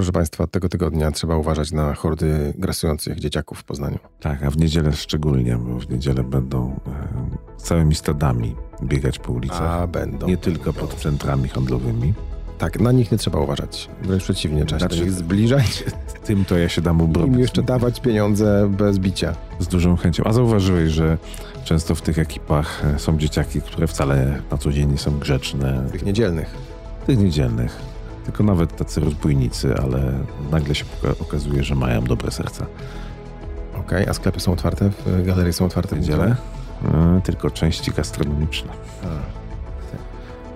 Proszę Państwa, tego tygodnia trzeba uważać na hordy grasujących dzieciaków w Poznaniu. Tak, a w niedzielę szczególnie, bo w niedzielę będą e, całymi stadami biegać po ulicach. A będą. Nie tylko pod centrami handlowymi. Tak, na nich nie trzeba uważać. Wręcz przeciwnie, trzeba Znaczy- się do nich zbliżać Tym to ja się dam i im obrobić. jeszcze dawać pieniądze bez bicia. Z dużą chęcią. A zauważyłeś, że często w tych ekipach e, są dzieciaki, które wcale na co dzień nie są grzeczne. Tych niedzielnych. Tych niedzielnych. Tylko nawet tacy rozbójnicy, ale nagle się okazuje, że mają dobre serca. Okej, a sklepy są otwarte? Galerie są otwarte W niedzielę e, tylko części gastronomiczne. A.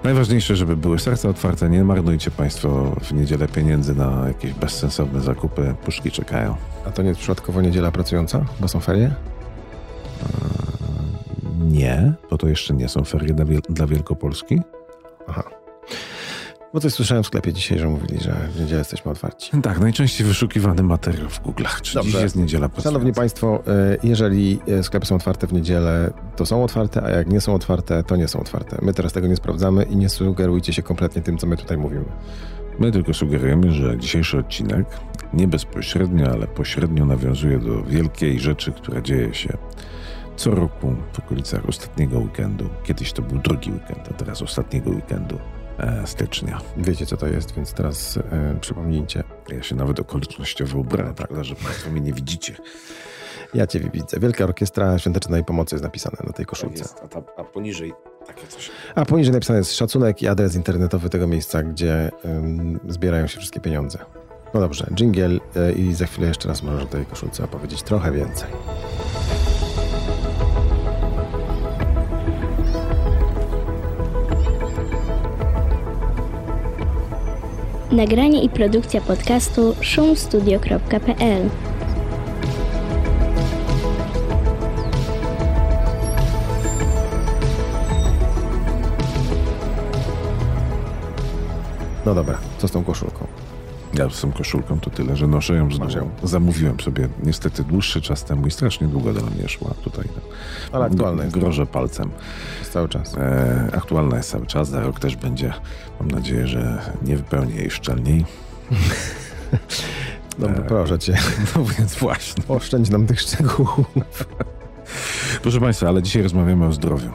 Najważniejsze, żeby były serca otwarte. Nie marnujcie Państwo w niedzielę pieniędzy na jakieś bezsensowne zakupy. Puszki czekają. A to nie jest przypadkowo niedziela pracująca, bo są ferie? Nie, bo to jeszcze nie są ferie dla, Wiel- dla Wielkopolski. Aha. Bo coś słyszałem w sklepie dzisiaj, że mówili, że w niedzielę jesteśmy otwarci. Tak, najczęściej wyszukiwany materiał w Google'ach. Czy Dobrze. dziś jest niedziela pracująca? Szanowni Państwo, e, jeżeli e, sklepy są otwarte w niedzielę, to są otwarte, a jak nie są otwarte, to nie są otwarte. My teraz tego nie sprawdzamy i nie sugerujcie się kompletnie tym, co my tutaj mówimy. My tylko sugerujemy, że dzisiejszy odcinek nie bezpośrednio, ale pośrednio nawiązuje do wielkiej rzeczy, która dzieje się co roku w okolicach ostatniego weekendu. Kiedyś to był drugi weekend, a teraz ostatniego weekendu stycznia. Wiecie, co to jest, więc teraz e, przypomnijcie. Ja się nawet okolicznościowo ubrałem, prawda, że Państwo mnie nie widzicie. Ja Cię widzę. Wielka Orkiestra Świątecznej Pomocy jest napisane na tej koszulce. a, ta, a poniżej takie coś. A poniżej napisane jest szacunek i adres internetowy tego miejsca, gdzie ym, zbierają się wszystkie pieniądze. No dobrze, dżingiel y, i za chwilę jeszcze raz możesz o tej koszulce opowiedzieć trochę więcej. Nagranie i produkcja podcastu szumstudio.pl No dobra, co z tą koszulką? Ja z tą koszulką to tyle, że noszę ją znowu. ją. Zamówiłem sobie niestety dłuższy czas temu i strasznie długo do mnie szła tutaj. Ale aktualna jest. Grożę palcem. Jest cały czas. E, aktualna jest cały czas, za rok też będzie. Mam nadzieję, że nie wypełnię jej szczelniej. No proszę Cię, No więc właśnie. oszczędź nam tych szczegółów. Proszę Państwa, ale dzisiaj rozmawiamy o zdrowiu.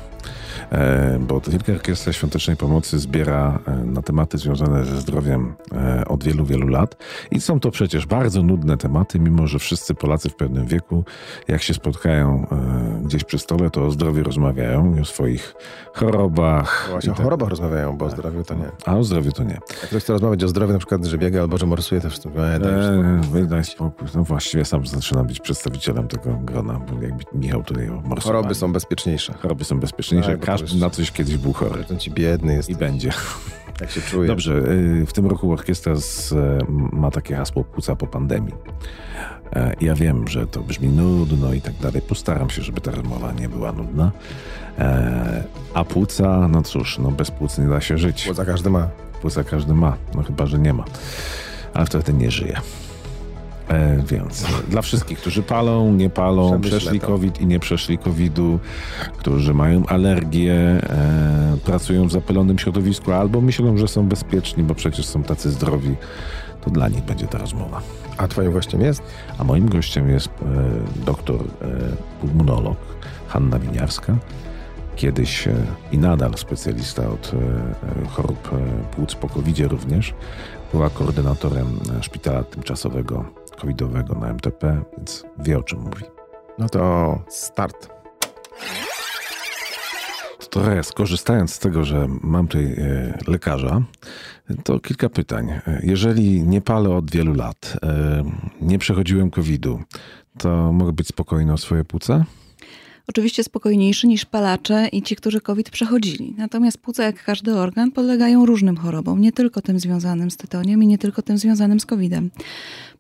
E, bo Wielka Orkiestra Świątecznej Pomocy zbiera e, na tematy związane ze zdrowiem e, od wielu, wielu lat. I są to przecież bardzo nudne tematy, mimo że wszyscy Polacy w pewnym wieku, jak się spotkają gdzieś przy stole, to o zdrowiu rozmawiają i o swoich chorobach. Właśnie i o tak- chorobach rozmawiają, bo o zdrowiu to nie. A o zdrowiu to nie. Jak ktoś chce rozmawiać o zdrowiu, na przykład, że biega albo że morsuje, to wszystko. E, wydaj spokój. No właściwie sam zaczynam być przedstawicielem tego grona, bo jakby Michał tutaj o morsowaniu. Choroby są bezpieczniejsze. Choroby są bezpieczniejsze. Tak, Każdy na coś kiedyś był chory. To ci biedny jest. I będzie. Jak się czuje. Dobrze, y, w tym roku orkiestra z, e, ma takie hasło płuca po pandemii. E, Ja wiem, że to brzmi nudno i tak dalej. Postaram się, żeby ta rozmowa nie była nudna. E, A płuca, no cóż, no bez płuc nie da się żyć. Za każdy ma. Płuca każdy ma, no chyba, że nie ma. Ale wtedy nie żyje. E, więc dla wszystkich, którzy palą, nie palą, przeszli. COVID i nie przeszli COVID-u, którzy mają alergię, e, pracują w zapylonym środowisku albo myślą, że są bezpieczni, bo przecież są tacy zdrowi, to dla nich będzie ta rozmowa. A twoim gościem jest? A moim gościem jest e, doktor e, pulmonolog Hanna Winiarska. Kiedyś e, i nadal specjalista od e, chorób e, płuc po covid również. Była koordynatorem e, szpitala tymczasowego covidowego na MTP, więc wie o czym mówi. No to start. To trochę skorzystając z tego, że mam tutaj lekarza, to kilka pytań. Jeżeli nie palę od wielu lat, e, nie przechodziłem COVID-u, to mogę być spokojny o swoje płuca? Oczywiście spokojniejszy niż palacze i ci, którzy COVID przechodzili. Natomiast płuca, jak każdy organ, podlegają różnym chorobom, nie tylko tym związanym z tytoniem i nie tylko tym związanym z COVID-em.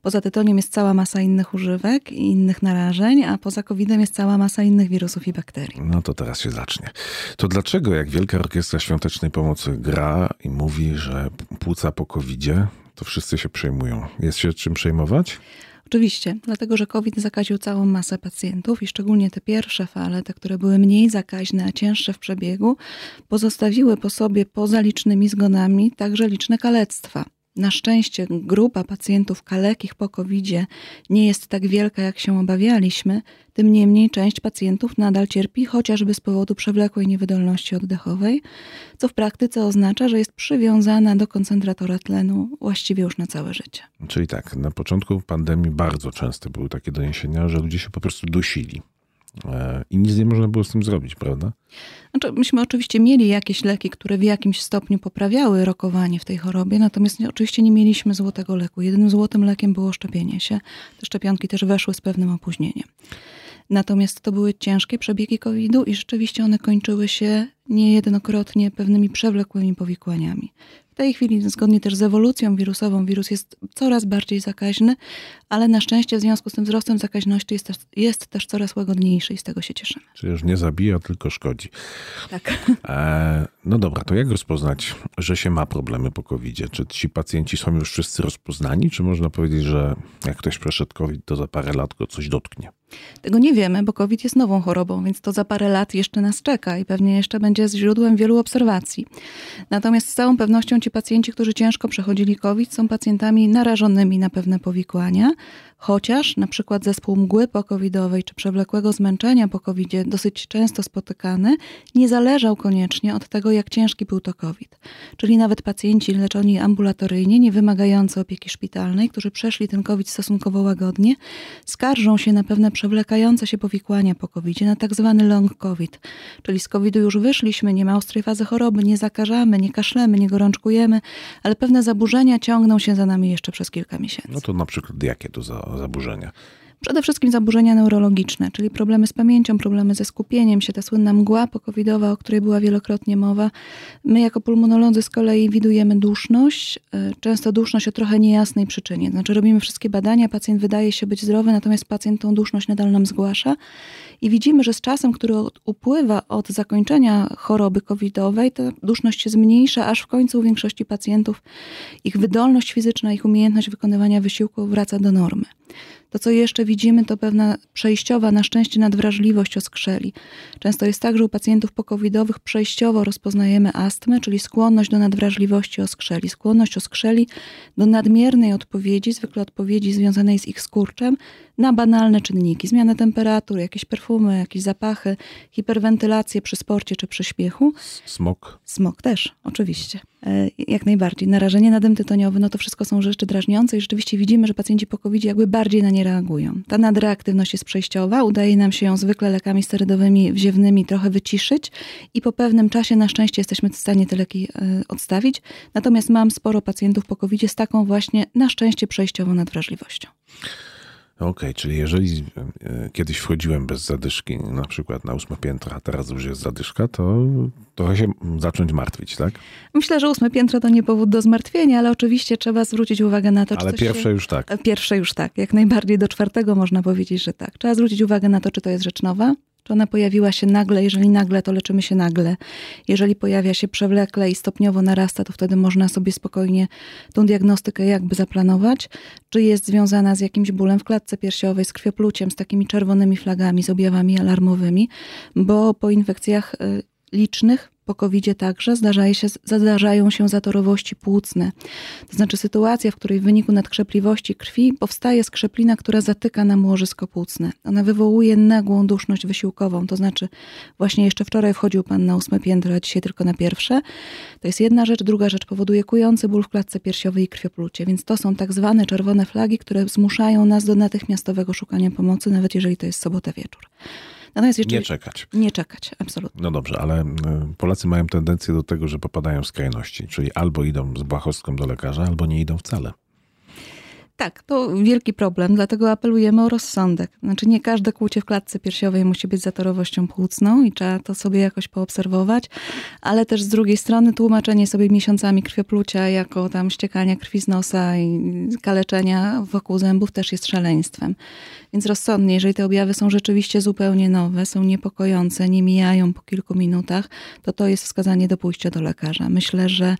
Poza tytoniem jest cała masa innych używek i innych narażeń, a poza COVID-em jest cała masa innych wirusów i bakterii. No to teraz się zacznie. To dlaczego jak Wielka Orkiestra Świątecznej Pomocy gra i mówi, że płuca po covidzie, to wszyscy się przejmują? Jest się czym przejmować? Oczywiście, dlatego że COVID zakaził całą masę pacjentów i szczególnie te pierwsze fale, te, które były mniej zakaźne, a cięższe w przebiegu, pozostawiły po sobie poza licznymi zgonami także liczne kalectwa. Na szczęście grupa pacjentów kalekich po covid nie jest tak wielka, jak się obawialiśmy, tym niemniej część pacjentów nadal cierpi chociażby z powodu przewlekłej niewydolności oddechowej, co w praktyce oznacza, że jest przywiązana do koncentratora tlenu właściwie już na całe życie. Czyli tak, na początku pandemii bardzo często były takie doniesienia, że ludzie się po prostu dusili. E, I nic nie można było z tym zrobić, prawda? Znaczy, myśmy oczywiście mieli jakieś leki, które w jakimś stopniu poprawiały rokowanie w tej chorobie, natomiast nie, oczywiście nie mieliśmy złotego leku. Jedynym złotym lekiem było szczepienie się. Te szczepionki też weszły z pewnym opóźnieniem. Natomiast to były ciężkie przebiegi COVID-u i rzeczywiście one kończyły się niejednokrotnie pewnymi przewlekłymi powikłaniami tej chwili, zgodnie też z ewolucją wirusową, wirus jest coraz bardziej zakaźny, ale na szczęście w związku z tym wzrostem zakaźności jest też, jest też coraz łagodniejszy i z tego się cieszymy. Czyli już nie zabija, tylko szkodzi. Tak. E, no dobra, to jak rozpoznać, że się ma problemy po covid -zie? Czy ci pacjenci są już wszyscy rozpoznani, czy można powiedzieć, że jak ktoś przeszedł COVID, to za parę lat go coś dotknie? Tego nie wiemy, bo COVID jest nową chorobą, więc to za parę lat jeszcze nas czeka i pewnie jeszcze będzie źródłem wielu obserwacji. Natomiast z całą pewnością ci pacjenci, którzy ciężko przechodzili COVID, są pacjentami narażonymi na pewne powikłania, chociaż na przykład zespół mgły pokowidowej czy przewlekłego zmęczenia po covid dosyć często spotykany, nie zależał koniecznie od tego, jak ciężki był to COVID. Czyli nawet pacjenci leczeni ambulatoryjnie, nie wymagający opieki szpitalnej, którzy przeszli ten COVID stosunkowo łagodnie, skarżą się na pewne przewlekające się powikłania po covid na tak zwany long COVID. Czyli z COVID-u już nie ma ostrej fazy choroby, nie zakażamy, nie kaszlemy, nie gorączkujemy, ale pewne zaburzenia ciągną się za nami jeszcze przez kilka miesięcy. No to na przykład jakie to za zaburzenia? Przede wszystkim zaburzenia neurologiczne, czyli problemy z pamięcią, problemy ze skupieniem się, ta słynna mgła pokowidowa, o której była wielokrotnie mowa. My jako pulmonolodzy z kolei widujemy duszność, y, często duszność o trochę niejasnej przyczynie. Znaczy robimy wszystkie badania, pacjent wydaje się być zdrowy, natomiast pacjent tą duszność nadal nam zgłasza i widzimy, że z czasem, który upływa od zakończenia choroby covidowej, ta duszność się zmniejsza, aż w końcu u większości pacjentów ich wydolność fizyczna, ich umiejętność wykonywania wysiłku wraca do normy. To, co jeszcze widzimy, to pewna przejściowa, na szczęście, nadwrażliwość oskrzeli. Często jest tak, że u pacjentów pokowidowych przejściowo rozpoznajemy astmę, czyli skłonność do nadwrażliwości oskrzeli. Skłonność oskrzeli do nadmiernej odpowiedzi, zwykle odpowiedzi związanej z ich skurczem, na banalne czynniki. Zmianę temperatury, jakieś perfumy, jakieś zapachy, hiperwentylację przy sporcie czy przy śmiechu. Smok? Smok też, oczywiście. E, jak najbardziej. Narażenie na dym tytoniowy, no to wszystko są rzeczy drażniące i rzeczywiście widzimy, że pacjenci po covid jakby bardziej na nie reagują. Ta nadreaktywność jest przejściowa, udaje nam się ją zwykle lekami sterydowymi, wziewnymi trochę wyciszyć i po pewnym czasie na szczęście jesteśmy w stanie te leki e, odstawić. Natomiast mam sporo pacjentów po covid z taką właśnie na szczęście przejściową nadwrażliwością. Okej, okay, czyli jeżeli e, kiedyś wchodziłem bez zadyszki, na przykład na ósme piętro, a teraz już jest zadyszka, to trochę się zacząć martwić, tak? Myślę, że ósme piętro to nie powód do zmartwienia, ale oczywiście trzeba zwrócić uwagę na to, czy Ale pierwsze się... już tak. Pierwsze już tak, jak najbardziej do czwartego można powiedzieć, że tak. Trzeba zwrócić uwagę na to, czy to jest rzecz nowa, czy ona pojawiła się nagle? Jeżeli nagle, to leczymy się nagle. Jeżeli pojawia się przewlekle i stopniowo narasta, to wtedy można sobie spokojnie tą diagnostykę jakby zaplanować. Czy jest związana z jakimś bólem w klatce piersiowej, z krwiopluciem, z takimi czerwonymi flagami, z objawami alarmowymi, bo po infekcjach y, licznych po covid także zdarzają się, zdarzają się zatorowości płucne. To znaczy sytuacja, w której w wyniku nadkrzepliwości krwi powstaje skrzeplina, która zatyka nam łożysko płucne. Ona wywołuje nagłą duszność wysiłkową, to znaczy właśnie jeszcze wczoraj wchodził pan na ósme piętro, a dzisiaj tylko na pierwsze. To jest jedna rzecz. Druga rzecz powoduje kujący ból w klatce piersiowej i krwioplucie, więc to są tak zwane czerwone flagi, które zmuszają nas do natychmiastowego szukania pomocy, nawet jeżeli to jest sobota wieczór. Natomiast jeszcze nie czekać. Nie czekać, absolutnie. No dobrze, ale Polacy mają tendencję do tego, że popadają w skrajności, czyli albo idą z błahostką do lekarza, albo nie idą wcale. Tak, to wielki problem, dlatego apelujemy o rozsądek. Znaczy nie każde kłucie w klatce piersiowej musi być zatorowością płucną i trzeba to sobie jakoś poobserwować, ale też z drugiej strony tłumaczenie sobie miesiącami krwioplucia jako tam ściekania krwi z nosa i kaleczenia wokół zębów też jest szaleństwem. Więc rozsądnie, jeżeli te objawy są rzeczywiście zupełnie nowe, są niepokojące, nie mijają po kilku minutach, to to jest wskazanie do pójścia do lekarza. Myślę, że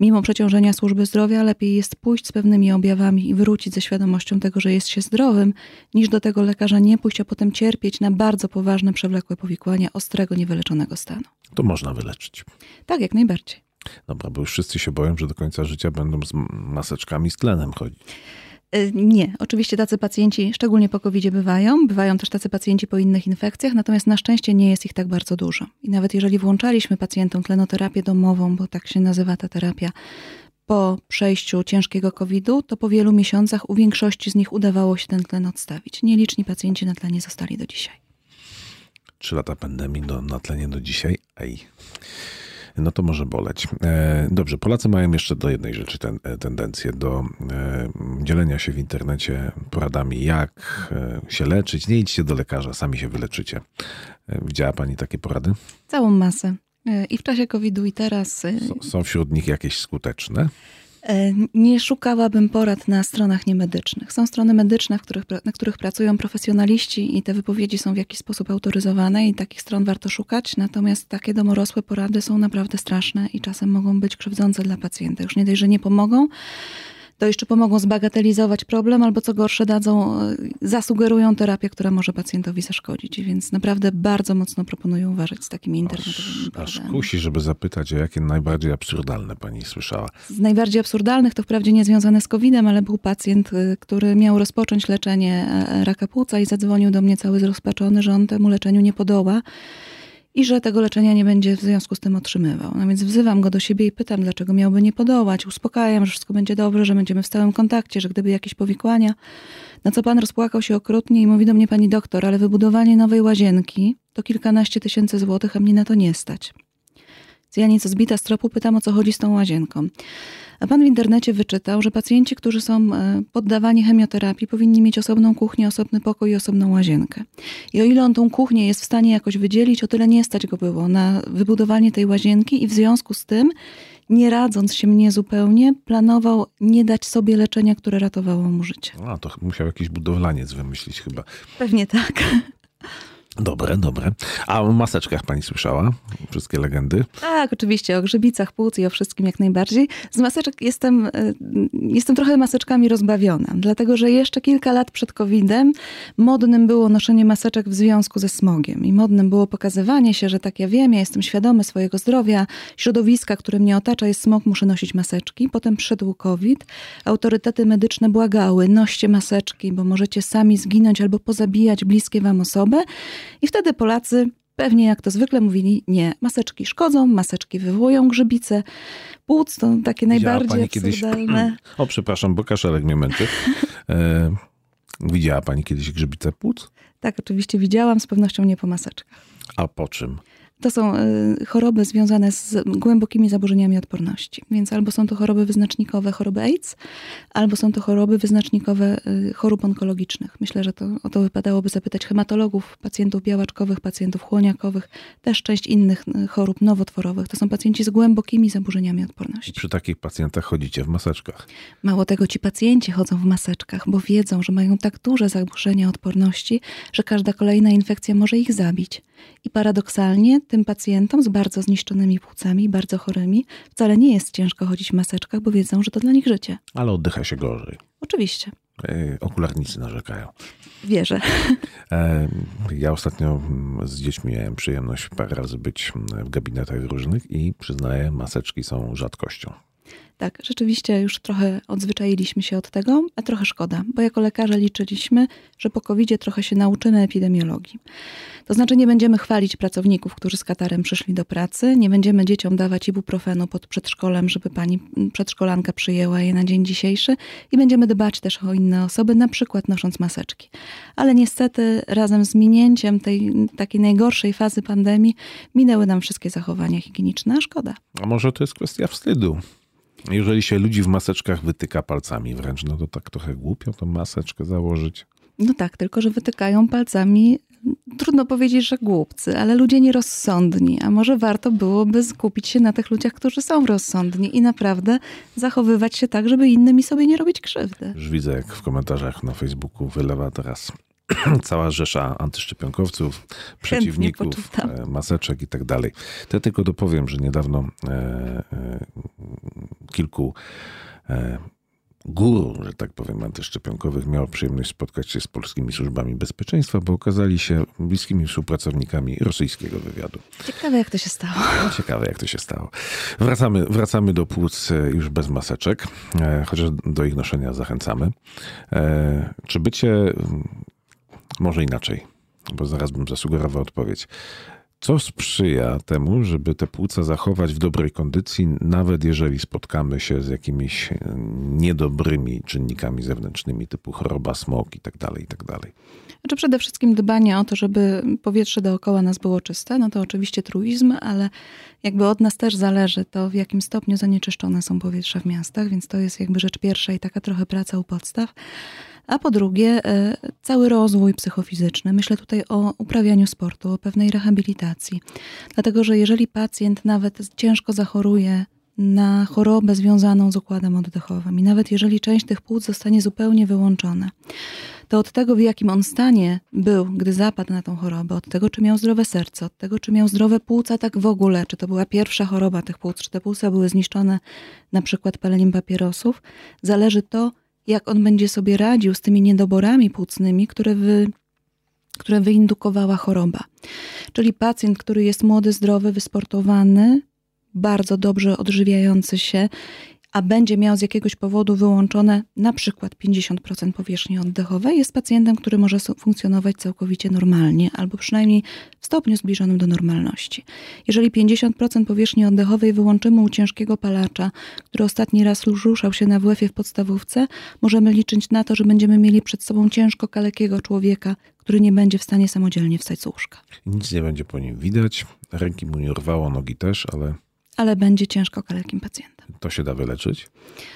mimo przeciążenia służby zdrowia lepiej jest pójść z pewnymi objawami i wrócić ze świadomością tego, że jest się zdrowym, niż do tego lekarza nie pójść, a potem cierpieć na bardzo poważne, przewlekłe powikłania ostrego, niewyleczonego stanu. To można wyleczyć. Tak, jak najbardziej. Dobra, bo już wszyscy się boją, że do końca życia będą z maseczkami z tlenem chodzić. Y, nie, oczywiście tacy pacjenci, szczególnie po covid bywają. Bywają też tacy pacjenci po innych infekcjach, natomiast na szczęście nie jest ich tak bardzo dużo. I nawet jeżeli włączaliśmy pacjentom tlenoterapię domową, bo tak się nazywa ta terapia, po przejściu ciężkiego COVID-u, to po wielu miesiącach u większości z nich udawało się ten tlen odstawić. Nieliczni pacjenci na tlenie zostali do dzisiaj. Trzy lata pandemii do, na tlenie do dzisiaj. Ej no to może boleć. E, dobrze, Polacy mają jeszcze do jednej rzeczy ten, e, tendencję do e, dzielenia się w internecie poradami, jak się leczyć. Nie idźcie do lekarza, sami się wyleczycie. Widziała Pani takie porady? Całą masę. I w czasie COVID-u, i teraz. Są wśród nich jakieś skuteczne? E, nie szukałabym porad na stronach niemedycznych. Są strony medyczne, których, na których pracują profesjonaliści i te wypowiedzi są w jakiś sposób autoryzowane i takich stron warto szukać. Natomiast takie domorosłe porady są naprawdę straszne i czasem mogą być krzywdzące dla pacjenta. Już nie dość, że nie pomogą, to jeszcze pomogą zbagatelizować problem, albo co gorsze dadzą, e, zasugerują terapię, która może pacjentowi zaszkodzić. Więc naprawdę bardzo mocno proponuję uważać z takimi internetowymi aż, aż kusi, żeby zapytać, o jakie najbardziej absurdalne pani słyszała. Z najbardziej absurdalnych to wprawdzie nie związane z COVID-em, ale był pacjent, e, który miał rozpocząć leczenie e, raka płuca i zadzwonił do mnie cały zrozpaczony, że on temu leczeniu nie podoła i że tego leczenia nie będzie w związku z tym otrzymywał. No więc wzywam go do siebie i pytam, dlaczego miałby nie podołać. Uspokajam, że wszystko będzie dobrze, że będziemy w stałym kontakcie, że gdyby jakieś powikłania. Na co pan rozpłakał się okrutnie i mówi do mnie, pani doktor, ale wybudowanie nowej łazienki to kilkanaście tysięcy złotych, a mnie na to nie stać. Więc ja nieco zbita z tropu pytam, o co chodzi z tą łazienką. A pan w internecie wyczytał, że pacjenci, którzy są e, poddawani chemioterapii, powinni mieć osobną kuchnię, osobny pokój i osobną łazienkę. I o ile on tą kuchnię jest w stanie jakoś wydzielić, o tyle nie stać go było na wybudowanie tej łazienki i w związku z tym, nie radząc się mnie zupełnie, planował nie dać sobie leczenia, które ratowało mu życie. A, to musiał jakiś budowlaniec wymyślić chyba. Pewnie tak. Dobre, dobre. A o maseczkach pani słyszała? Wszystkie legendy? Tak, oczywiście, o grzybicach płuc i o wszystkim jak najbardziej. Z maseczek jestem, e, jestem trochę maseczkami rozbawiona, dlatego że jeszcze kilka lat przed COVID-em modnym było noszenie maseczek w związku ze smogiem i modnym było pokazywanie się, że tak ja wiem, ja jestem świadomy swojego zdrowia, środowiska, które mnie otacza jest smog, muszę nosić maseczki. Potem przyszedł COVID, autorytety medyczne błagały, noście maseczki, bo możecie sami zginąć albo pozabijać bliskie wam osoby. I wtedy Polacy pewnie jak to zwykle mówili, nie, maseczki szkodzą, maseczki wywołują grzybice. Płuc to takie Widziała najbardziej absurdalne. Kiedyś... O, przepraszam, bo kaszelek mnie męczy. E, widziała pani kiedyś grzybice płuc? Tak, oczywiście widziałam, z pewnością nie po maseczkach. A po czym? To są y, choroby związane z głębokimi zaburzeniami odporności. Więc albo są to choroby wyznacznikowe choroby AIDS, albo są to choroby wyznacznikowe y, chorób onkologicznych. Myślę, że to o to wypadałoby zapytać hematologów, pacjentów białaczkowych, pacjentów chłoniakowych, też część innych y, chorób nowotworowych. To są pacjenci z głębokimi zaburzeniami odporności. I przy takich pacjentach chodzicie w maseczkach. Mało tego, ci pacjenci chodzą w maseczkach, bo wiedzą, że mają tak duże zaburzenia odporności, że każda kolejna infekcja może ich zabić. I paradoksalnie tym pacjentom z bardzo zniszczonymi płucami, bardzo chorymi, wcale nie jest ciężko chodzić w maseczkach, bo wiedzą, że to dla nich życie. Ale oddycha się gorzej. Oczywiście. Okularnicy narzekają. Wierzę. E, ja ostatnio z dziećmi miałem przyjemność parę razy być w gabinetach różnych i przyznaję, maseczki są rzadkością. Tak, rzeczywiście już trochę odzwyczailiśmy się od tego, a trochę szkoda, bo jako lekarze liczyliśmy, że po covid trochę się nauczymy epidemiologii. To znaczy nie będziemy chwalić pracowników, którzy z katarem przyszli do pracy, nie będziemy dzieciom dawać ibuprofenu pod przedszkolem, żeby pani przedszkolanka przyjęła je na dzień dzisiejszy i będziemy dbać też o inne osoby, na przykład nosząc maseczki. Ale niestety razem z minięciem tej takiej najgorszej fazy pandemii minęły nam wszystkie zachowania higieniczne, szkoda. A może to jest kwestia wstydu? Jeżeli się ludzi w maseczkach wytyka palcami wręcz, no to tak trochę głupio tą maseczkę założyć. No tak, tylko że wytykają palcami, trudno powiedzieć, że głupcy, ale ludzie nierozsądni. A może warto byłoby skupić się na tych ludziach, którzy są rozsądni i naprawdę zachowywać się tak, żeby innymi sobie nie robić krzywdy. Już widzę, jak w komentarzach na Facebooku wylewa teraz cała rzesza antyszczepionkowców, przeciwników, e, maseczek i tak dalej. To ja tylko dopowiem, że niedawno e, e, kilku e, guru, że tak powiem, antyszczepionkowych miał przyjemność spotkać się z polskimi służbami bezpieczeństwa, bo okazali się bliskimi współpracownikami rosyjskiego wywiadu. Ciekawe, jak to się stało. Ciekawe, jak to się stało. Wracamy, wracamy do płuc e, już bez maseczek, e, chociaż do ich noszenia zachęcamy. Czy bycie, może inaczej, bo zaraz bym zasugerował odpowiedź. Co sprzyja temu, żeby te płuca zachować w dobrej kondycji, nawet jeżeli spotkamy się z jakimiś niedobrymi czynnikami zewnętrznymi, typu choroba, smog i tak dalej, i tak dalej? Znaczy przede wszystkim dbanie o to, żeby powietrze dookoła nas było czyste, no to oczywiście truizm, ale jakby od nas też zależy to, w jakim stopniu zanieczyszczone są powietrza w miastach, więc to jest jakby rzecz pierwsza i taka trochę praca u podstaw. A po drugie, e, cały rozwój psychofizyczny. Myślę tutaj o uprawianiu sportu, o pewnej rehabilitacji. Dlatego, że jeżeli pacjent nawet ciężko zachoruje na chorobę związaną z układem oddechowym i nawet jeżeli część tych płuc zostanie zupełnie wyłączona, to od tego, w jakim on stanie był, gdy zapadł na tą chorobę, od tego, czy miał zdrowe serce, od tego, czy miał zdrowe płuca, tak w ogóle, czy to była pierwsza choroba tych płuc, czy te płuca były zniszczone na przykład paleniem papierosów, zależy to, jak on będzie sobie radził z tymi niedoborami płucnymi, które, wy, które wyindukowała choroba. Czyli pacjent, który jest młody, zdrowy, wysportowany, bardzo dobrze odżywiający się a będzie miał z jakiegoś powodu wyłączone na przykład 50% powierzchni oddechowej, jest pacjentem, który może funkcjonować całkowicie normalnie, albo przynajmniej w stopniu zbliżonym do normalności. Jeżeli 50% powierzchni oddechowej wyłączymy u ciężkiego palacza, który ostatni raz ruszał się na WF-ie w podstawówce, możemy liczyć na to, że będziemy mieli przed sobą ciężko kalekiego człowieka, który nie będzie w stanie samodzielnie wstać z łóżka. Nic nie będzie po nim widać, ręki mu nie urwało, nogi też, ale ale będzie ciężko kalekim pacjentem. To się da wyleczyć?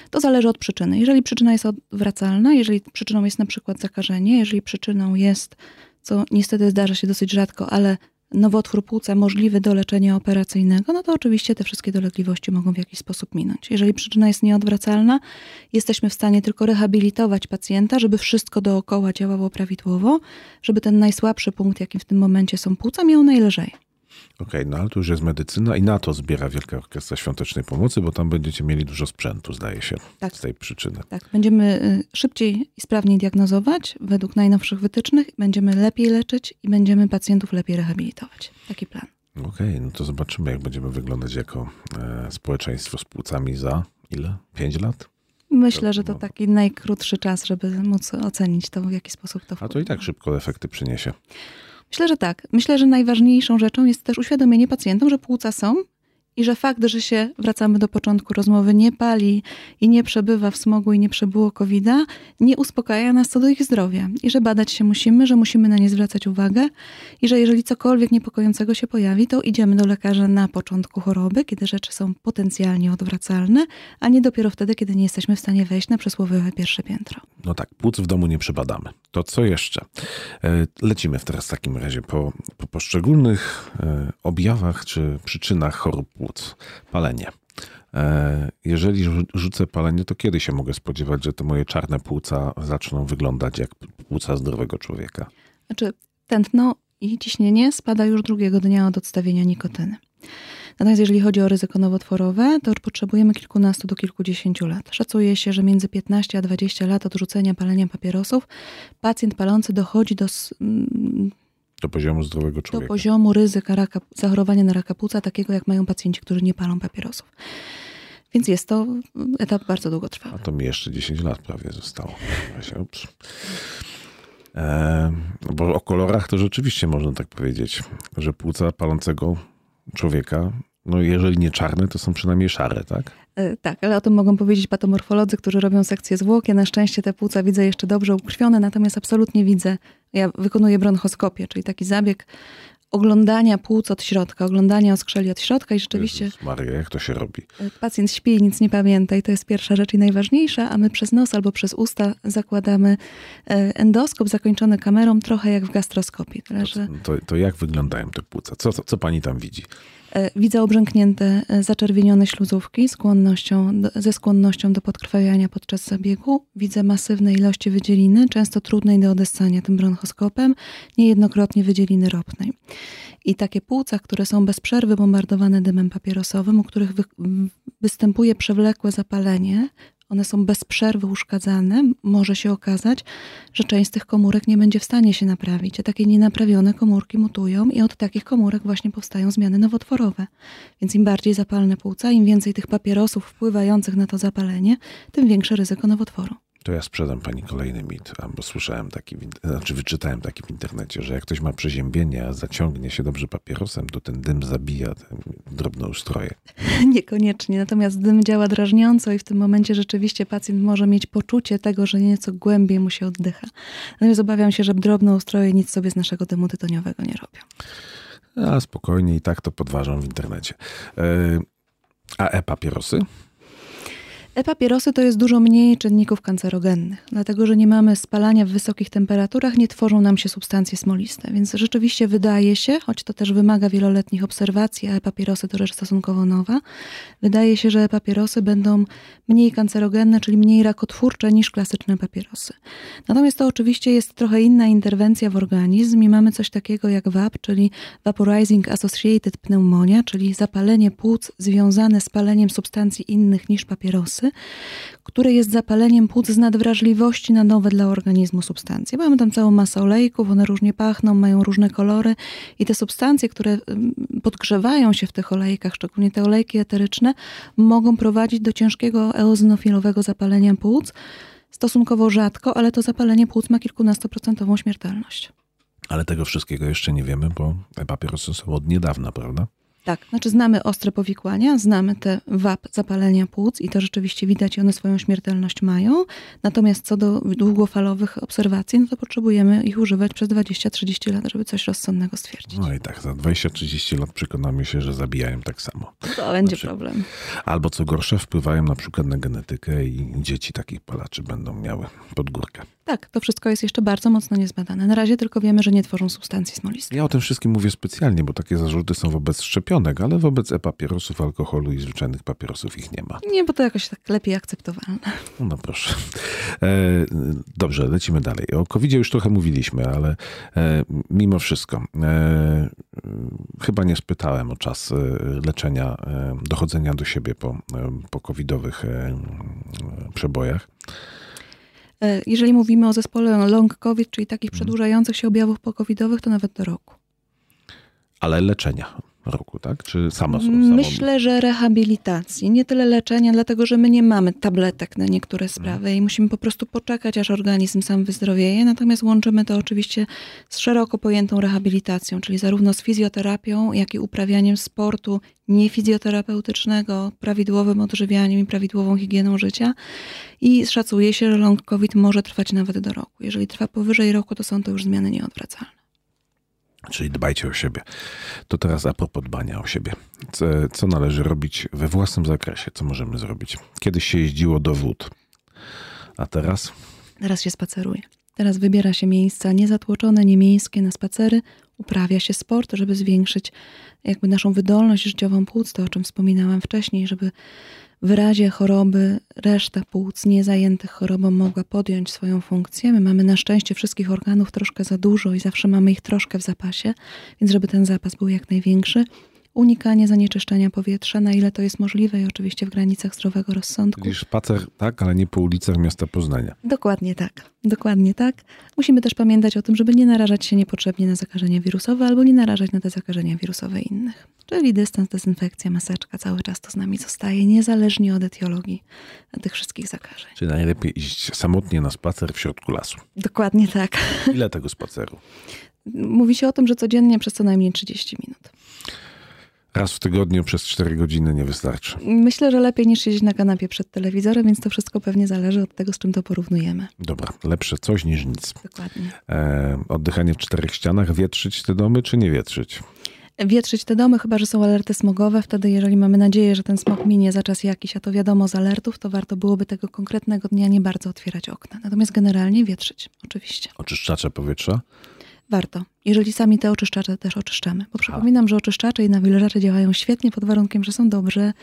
To zależy od przyczyny. Jeżeli przyczyna jest odwracalna, jeżeli przyczyną jest na przykład zakażenie, jeżeli przyczyną jest, co niestety zdarza się dosyć rzadko, ale nowotwór płuca możliwy do leczenia operacyjnego, no to oczywiście te wszystkie dolegliwości mogą w jakiś sposób minąć. Jeżeli przyczyna jest nieodwracalna, jesteśmy w stanie tylko rehabilitować pacjenta, żeby wszystko dookoła działało prawidłowo, żeby ten najsłabszy punkt, jakim w tym momencie są płuca, miał najlżej. Okej, okay, no ale tu już jest medycyna i na to zbiera Wielka Orkiestra Świątecznej Pomocy, bo tam będziecie mieli dużo sprzętu, zdaje się, tak. z tej przyczyny. Tak, będziemy y, szybciej i sprawniej diagnozować według najnowszych wytycznych, będziemy lepiej leczyć i będziemy pacjentów lepiej rehabilitować. Taki plan. Okej, okay, no to zobaczymy, jak będziemy wyglądać jako e, społeczeństwo z płucami za ile? Pięć lat? Myślę, że to no. taki najkrótszy czas, żeby móc ocenić to, w jaki sposób to wpływa. A to i tak szybko efekty przyniesie. Myślę, że tak. Myślę, że najważniejszą rzeczą jest też uświadomienie pacjentom, że płuca są i że fakt, że się, wracamy do początku rozmowy, nie pali i nie przebywa w smogu i nie przebyło covid nie uspokaja nas co do ich zdrowia. I że badać się musimy, że musimy na nie zwracać uwagę i że jeżeli cokolwiek niepokojącego się pojawi, to idziemy do lekarza na początku choroby, kiedy rzeczy są potencjalnie odwracalne, a nie dopiero wtedy, kiedy nie jesteśmy w stanie wejść na przysłowiowe pierwsze piętro. No tak, płuc w domu nie przebadamy. To co jeszcze? E, lecimy teraz w takim razie po, po poszczególnych e, objawach czy przyczynach chorób płuc. Palenie. E, jeżeli rzucę palenie, to kiedy się mogę spodziewać, że te moje czarne płuca zaczną wyglądać jak płuca zdrowego człowieka? Znaczy, tętno i ciśnienie spada już drugiego dnia od odstawienia nikotyny. Natomiast jeżeli chodzi o ryzyko nowotworowe, to potrzebujemy kilkunastu do kilkudziesięciu lat. Szacuje się, że między 15 a 20 lat od rzucenia palenia papierosów pacjent palący dochodzi do do poziomu zdrowego człowieka. Do poziomu ryzyka raka, zachorowania na raka płuca, takiego jak mają pacjenci, którzy nie palą papierosów. Więc jest to etap bardzo długotrwały. A to mi jeszcze 10 lat prawie zostało. E, bo o kolorach to rzeczywiście można tak powiedzieć, że płuca palącego człowieka, no jeżeli nie czarne, to są przynajmniej szare, tak? E, tak, ale o tym mogą powiedzieć patomorfolodzy, którzy robią sekcję zwłok. Ja na szczęście te płuca widzę jeszcze dobrze ukrwione, natomiast absolutnie widzę, ja wykonuję bronchoskopię, czyli taki zabieg oglądania płuc od środka, oglądania oskrzeli od środka i rzeczywiście... Jezus Maria, jak to się robi? E, pacjent śpi i nic nie pamięta i to jest pierwsza rzecz i najważniejsza, a my przez nos albo przez usta zakładamy e, endoskop zakończony kamerą, trochę jak w gastroskopii. Tyle, że... to, to, jak wyglądają te płuca? Co, co, co pani tam widzi? E, widzę obrzęknięte, e, zaczerwienione śluzówki skłonnością, ze skłonnością do podkrwawiania podczas zabiegu. Widzę masywne ilości wydzieliny, często trudnej do odessania tym bronchoskopem, niejednokrotnie wydzieliny ropnej. I takie płuca, które są bez przerwy bombardowane dymem papierosowym, u których wy, występuje przewlekłe zapalenie, one są bez przerwy uszkadzane, może się okazać, że część z tych komórek nie będzie w stanie się naprawić, a takie nienaprawione komórki mutują i od takich komórek właśnie powstają zmiany nowotworowe. Więc im bardziej zapalne płuca, im więcej tych papierosów wpływających na to zapalenie, tym większe ryzyko nowotworu. To ja sprzedam pani kolejny mit, bo słyszałem taki, znaczy wyczytałem taki w internecie, że jak ktoś ma przeziębienie, a zaciągnie się dobrze papierosem, to ten dym zabija te drobne ustroje. Niekoniecznie, natomiast dym działa drażniąco i w tym momencie rzeczywiście pacjent może mieć poczucie tego, że nieco głębiej mu się oddycha. Natomiast obawiam się, że drobne ustroje nic sobie z naszego dymu tytoniowego nie robią. A spokojnie i tak to podważam w internecie. E, a e-papierosy? E-papierosy to jest dużo mniej czynników kancerogennych, dlatego że nie mamy spalania w wysokich temperaturach, nie tworzą nam się substancje smoliste. Więc rzeczywiście wydaje się, choć to też wymaga wieloletnich obserwacji, a e-papierosy to rzecz stosunkowo nowa, wydaje się, że e-papierosy będą mniej kancerogenne, czyli mniej rakotwórcze niż klasyczne papierosy. Natomiast to oczywiście jest trochę inna interwencja w organizm i mamy coś takiego jak VAP, czyli Vaporizing Associated Pneumonia, czyli zapalenie płuc związane z paleniem substancji innych niż papierosy które jest zapaleniem płuc z nadwrażliwości na nowe dla organizmu substancje. Mamy tam całą masę olejków, one różnie pachną, mają różne kolory i te substancje, które podgrzewają się w tych olejkach, szczególnie te olejki eteryczne, mogą prowadzić do ciężkiego eozinofilowego zapalenia płuc. Stosunkowo rzadko, ale to zapalenie płuc ma kilkunastoprocentową śmiertelność. Ale tego wszystkiego jeszcze nie wiemy, bo papierosy są od niedawna, prawda? Tak, znaczy znamy ostre powikłania, znamy te wap zapalenia płuc i to rzeczywiście widać i one swoją śmiertelność mają. Natomiast co do długofalowych obserwacji, no to potrzebujemy ich używać przez 20-30 lat, żeby coś rozsądnego stwierdzić. No i tak, za 20-30 lat przekonamy się, że zabijają tak samo. To będzie znaczy, problem. Albo co gorsze, wpływają na przykład na genetykę i dzieci takich palaczy będą miały podgórkę. Tak, to wszystko jest jeszcze bardzo mocno niezbadane. Na razie tylko wiemy, że nie tworzą substancji smolistych. Ja o tym wszystkim mówię specjalnie, bo takie zarzuty są wobec szczepionek, ale wobec e-papierosów, alkoholu i zwyczajnych papierosów ich nie ma. Nie, bo to jakoś tak lepiej akceptowalne. No proszę. E, dobrze, lecimy dalej. O covid już trochę mówiliśmy, ale e, mimo wszystko e, chyba nie spytałem o czas e, leczenia, e, dochodzenia do siebie po, e, po covidowych przebojach. Jeżeli mówimy o zespole long COVID, czyli takich przedłużających się objawów pokowidowych, to nawet do roku. Ale leczenia roku, tak? Czy samo, samo Myślę, że rehabilitacji. Nie tyle leczenia, dlatego że my nie mamy tabletek na niektóre sprawy hmm. i musimy po prostu poczekać, aż organizm sam wyzdrowieje. Natomiast łączymy to oczywiście z szeroko pojętą rehabilitacją, czyli zarówno z fizjoterapią, jak i uprawianiem sportu niefizjoterapeutycznego, prawidłowym odżywianiem i prawidłową higieną życia. I szacuje się, że long COVID może trwać nawet do roku. Jeżeli trwa powyżej roku, to są to już zmiany nieodwracalne. Czyli dbajcie o siebie. To teraz a propos dbania o siebie. Co, co należy robić we własnym zakresie? Co możemy zrobić? Kiedyś się jeździło do wód, a teraz? Teraz się spaceruje. Teraz wybiera się miejsca niezatłoczone, niemiejskie na spacery, uprawia się sport, żeby zwiększyć jakby naszą wydolność życiową płuc, to o czym wspominałam wcześniej, żeby w razie choroby reszta płuc niezajętych chorobą mogła podjąć swoją funkcję. My mamy na szczęście wszystkich organów troszkę za dużo i zawsze mamy ich troszkę w zapasie, więc żeby ten zapas był jak największy, unikanie zanieczyszczenia powietrza, na ile to jest możliwe i oczywiście w granicach zdrowego rozsądku. Czyli spacer tak, ale nie po ulicach miasta Poznania. Dokładnie tak. Dokładnie tak. Musimy też pamiętać o tym, żeby nie narażać się niepotrzebnie na zakażenia wirusowe albo nie narażać na te zakażenia wirusowe innych. Czyli dystans, dezynfekcja, maseczka cały czas to z nami zostaje, niezależnie od etiologii tych wszystkich zakażeń. Czyli najlepiej iść samotnie na spacer w środku lasu. Dokładnie tak. Ile tego spaceru? Mówi się o tym, że codziennie przez co najmniej 30 minut. Raz w tygodniu przez 4 godziny nie wystarczy. Myślę, że lepiej niż siedzieć na kanapie przed telewizorem, więc to wszystko pewnie zależy od tego, z czym to porównujemy. Dobra, lepsze coś niż nic. Dokładnie. E, oddychanie w czterech ścianach, wietrzyć te domy czy nie wietrzyć? Wietrzyć te domy, chyba że są alerty smogowe. Wtedy, jeżeli mamy nadzieję, że ten smog minie za czas jakiś, a to wiadomo z alertów, to warto byłoby tego konkretnego dnia nie bardzo otwierać okna. Natomiast generalnie wietrzyć, oczywiście. Oczyszczacze powietrza? Warto, jeżeli sami te oczyszczacze też oczyszczamy. Bo przypominam, że oczyszczacze i nawilżacze działają świetnie pod warunkiem, że są dobrze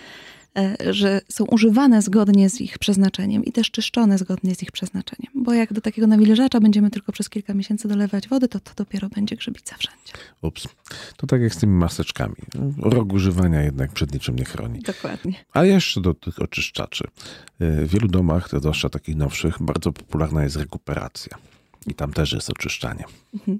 e, że są używane zgodnie z ich przeznaczeniem i też czyszczone zgodnie z ich przeznaczeniem. Bo jak do takiego nawilżacza będziemy tylko przez kilka miesięcy dolewać wody, to to dopiero będzie grzybica wszędzie. Ups. To tak jak z tymi maseczkami. Rok używania jednak przed niczym nie chroni. Dokładnie. A jeszcze do tych oczyszczaczy. W wielu domach, zwłaszcza takich nowszych, bardzo popularna jest rekuperacja. I tam też jest oczyszczanie. Mhm.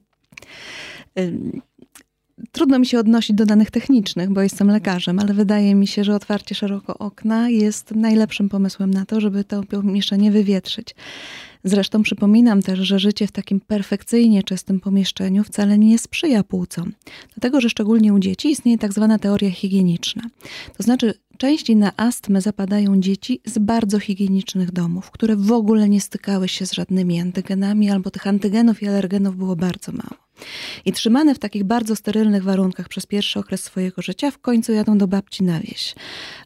Trudno mi się odnosić do danych technicznych, bo jestem lekarzem, ale wydaje mi się, że otwarcie szeroko okna jest najlepszym pomysłem na to, żeby to pomieszczenie wywietrzyć. Zresztą przypominam też, że życie w takim perfekcyjnie czystym pomieszczeniu wcale nie sprzyja płucom. Dlatego, że szczególnie u dzieci istnieje tak zwana teoria higieniczna. To znaczy, częściej na astmę zapadają dzieci z bardzo higienicznych domów, które w ogóle nie stykały się z żadnymi antygenami, albo tych antygenów i alergenów było bardzo mało. I trzymane w takich bardzo sterylnych warunkach przez pierwszy okres swojego życia, w końcu jadą do babci na wieś.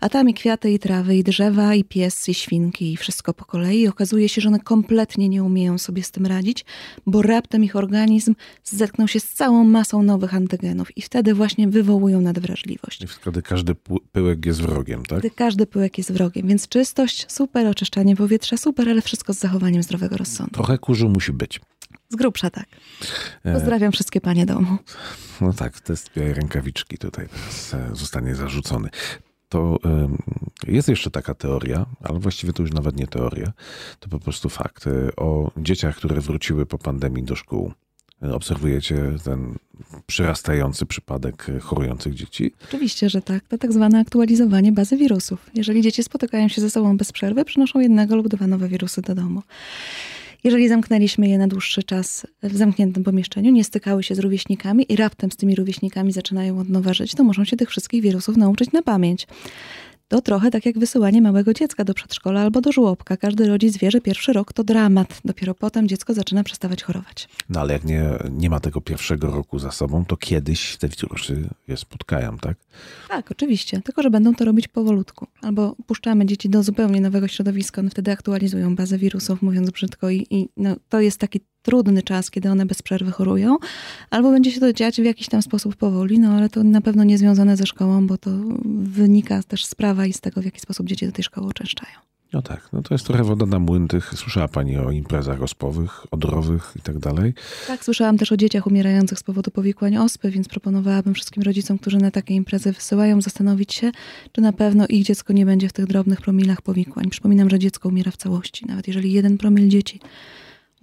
A tam i kwiaty, i trawy, i drzewa, i pies, i świnki, i wszystko po kolei. I okazuje się, że one kompletnie nie umieją sobie z tym radzić, bo raptem ich organizm zetknął się z całą masą nowych antygenów i wtedy właśnie wywołują nadwrażliwość. I wtedy każdy pyłek jest wrogiem, tak? Wtedy każdy pyłek jest wrogiem, więc czystość super, oczyszczanie powietrza super, ale wszystko z zachowaniem zdrowego rozsądku. Trochę kurzu musi być. Z grubsza tak. E, Pozdrawiam wszystkie panie domu. No tak, test białej rękawiczki tutaj teraz e, zostanie zarzucony. To jest jeszcze taka teoria, ale właściwie to już nawet nie teoria, to po prostu fakt. E, o dzieciach, które wróciły po pandemii do szkół. Obserwujecie ten przyrastający przypadek chorujących dzieci? Oczywiście, że tak. To tak zwane aktualizowanie bazy wirusów. Jeżeli dzieci spotykają się ze sobą bez przerwy, przynoszą jednego lub dwa nowe wirusy do domu. Jeżeli zamknęliśmy je na dłuższy czas w zamkniętym pomieszczeniu, nie stykały się z rówieśnikami i raptem z tymi rówieśnikami zaczynają od nowa żyć, to muszą się tych wszystkich wirusów nauczyć na pamięć. To trochę tak jak wysyłanie małego dziecka do przedszkola albo do żłobka. Każdy rodzic wie, że pierwszy rok to dramat. Dopiero potem dziecko zaczyna przestawać chorować. No ale jak nie, nie ma tego pierwszego roku za sobą, to kiedyś te wirusy je spotkają, tak? Tak, oczywiście. Tylko, że będą to robić powolutku. Albo puszczamy dzieci do zupełnie nowego środowiska, one wtedy aktualizują bazę wirusów, mówiąc brzydko. I, i no, to jest taki trudny czas, kiedy one bez przerwy chorują, albo będzie się to dziać w jakiś tam sposób powoli, no ale to na pewno nie związane ze szkołą, bo to wynika też z prawa i z tego, w jaki sposób dzieci do tej szkoły uczęszczają. No tak, no to jest trochę woda na młyn tych. Słyszała Pani o imprezach ospowych, odrowych i tak dalej? Tak, słyszałam też o dzieciach umierających z powodu powikłań ospy, więc proponowałabym wszystkim rodzicom, którzy na takie imprezy wysyłają, zastanowić się, czy na pewno ich dziecko nie będzie w tych drobnych promilach powikłań. Przypominam, że dziecko umiera w całości. Nawet jeżeli jeden promil dzieci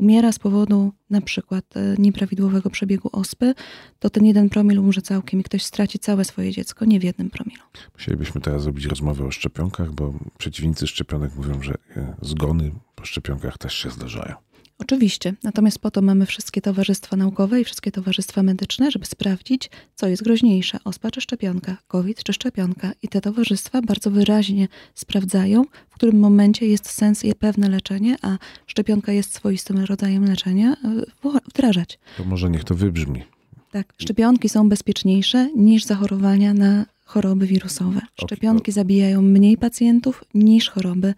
umiera z powodu na przykład e, nieprawidłowego przebiegu ospy, to ten jeden promil umrze całkiem i ktoś straci całe swoje dziecko, nie w jednym promilu. Musielibyśmy teraz zrobić rozmowę o szczepionkach, bo przeciwnicy szczepionek mówią, że e, zgony po szczepionkach też się zdarzają. Oczywiście, natomiast po to mamy wszystkie towarzystwa naukowe i wszystkie towarzystwa medyczne, żeby sprawdzić, co jest groźniejsze, ospa czy szczepionka, COVID czy szczepionka. I te towarzystwa bardzo wyraźnie sprawdzają, w którym momencie jest sens i pewne leczenie, a szczepionka jest swoistym rodzajem leczenia, e, wdrażać. To może niech to wybrzmi. Tak, szczepionki są bezpieczniejsze niż zachorowania na choroby wirusowe. Szczepionki zabijają mniej pacjentów niż choroby,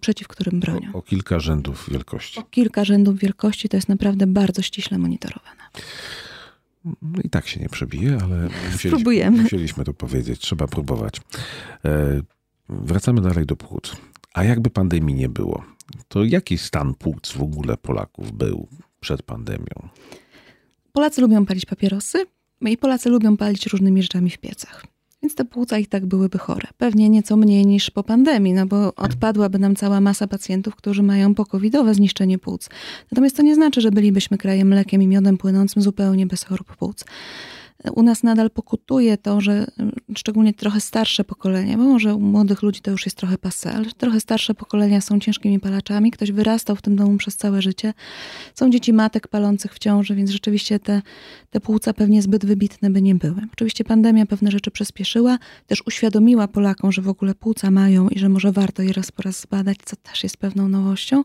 przeciw którym bronią. O, o, kilka rzędów wielkości. O kilka rzędów wielkości to jest naprawdę bardzo ściśle monitorowane. No i tak się nie przebije, ale musieliśmy, musieliśmy to powiedzieć. Trzeba próbować. E, wracamy dalej do płuc. A jakby pandemii nie było, to jaki stan płuc w ogóle Polaków był przed pandemią? Polacy lubią palić papierosy i Polacy lubią palić różnymi rzeczami w piecach. Więc te płuca ich tak byłyby chore. Pewnie nieco mniej niż po pandemii, no bo odpadłaby nam cała masa pacjentów, którzy mają pokowidowe zniszczenie płuc. Natomiast to nie znaczy, że bylibyśmy krajem mlekiem i miodem płynącym zupełnie bez chorób płuc u nas nadal pokutuje to, że mm, szczególnie trochę starsze pokolenia, bo może u młodych ludzi to już jest trochę passe, ale trochę starsze pokolenia są ciężkimi palaczami. Ktoś wyrastał w tym domu przez całe życie. Są dzieci matek palących w ciąży, więc rzeczywiście te, te płuca pewnie zbyt wybitne by nie były. Oczywiście pandemia pewne rzeczy przyspieszyła, też uświadomiła Polakom, że w ogóle płuca mają i że może warto je raz po raz zbadać, co też jest pewną nowością,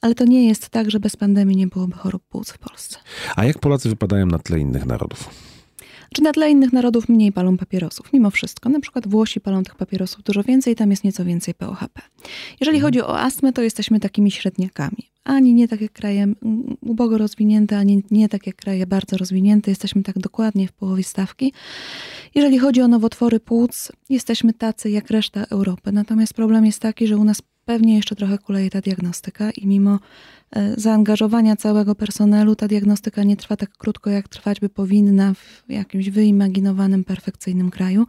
ale to nie jest tak, że bez pandemii nie byłoby chorób płuc w Polsce. A jak Polacy wypadają na tle innych narodów? Czy na tle innych narodów mniej palą papierosów. Mimo wszystko, na przykład Włosi palą tych papierosów dużo więcej, tam jest nieco więcej POHP. Jeżeli chodzi o astmę, to jesteśmy takimi średniakami. Ani nie tak jak kraje mm, ubogo rozwinięte, ani nie tak jak kraje bardzo rozwinięte. Jesteśmy tak dokładnie w połowie stawki. Jeżeli chodzi o nowotwory płuc, jesteśmy tacy jak reszta Europy. Natomiast problem jest taki, że u nas pewnie jeszcze trochę kuleje ta diagnostyka i mimo e, zaangażowania całego personelu ta diagnostyka nie trwa tak krótko, jak trwać by powinna w jakimś wyimaginowanym, perfekcyjnym kraju.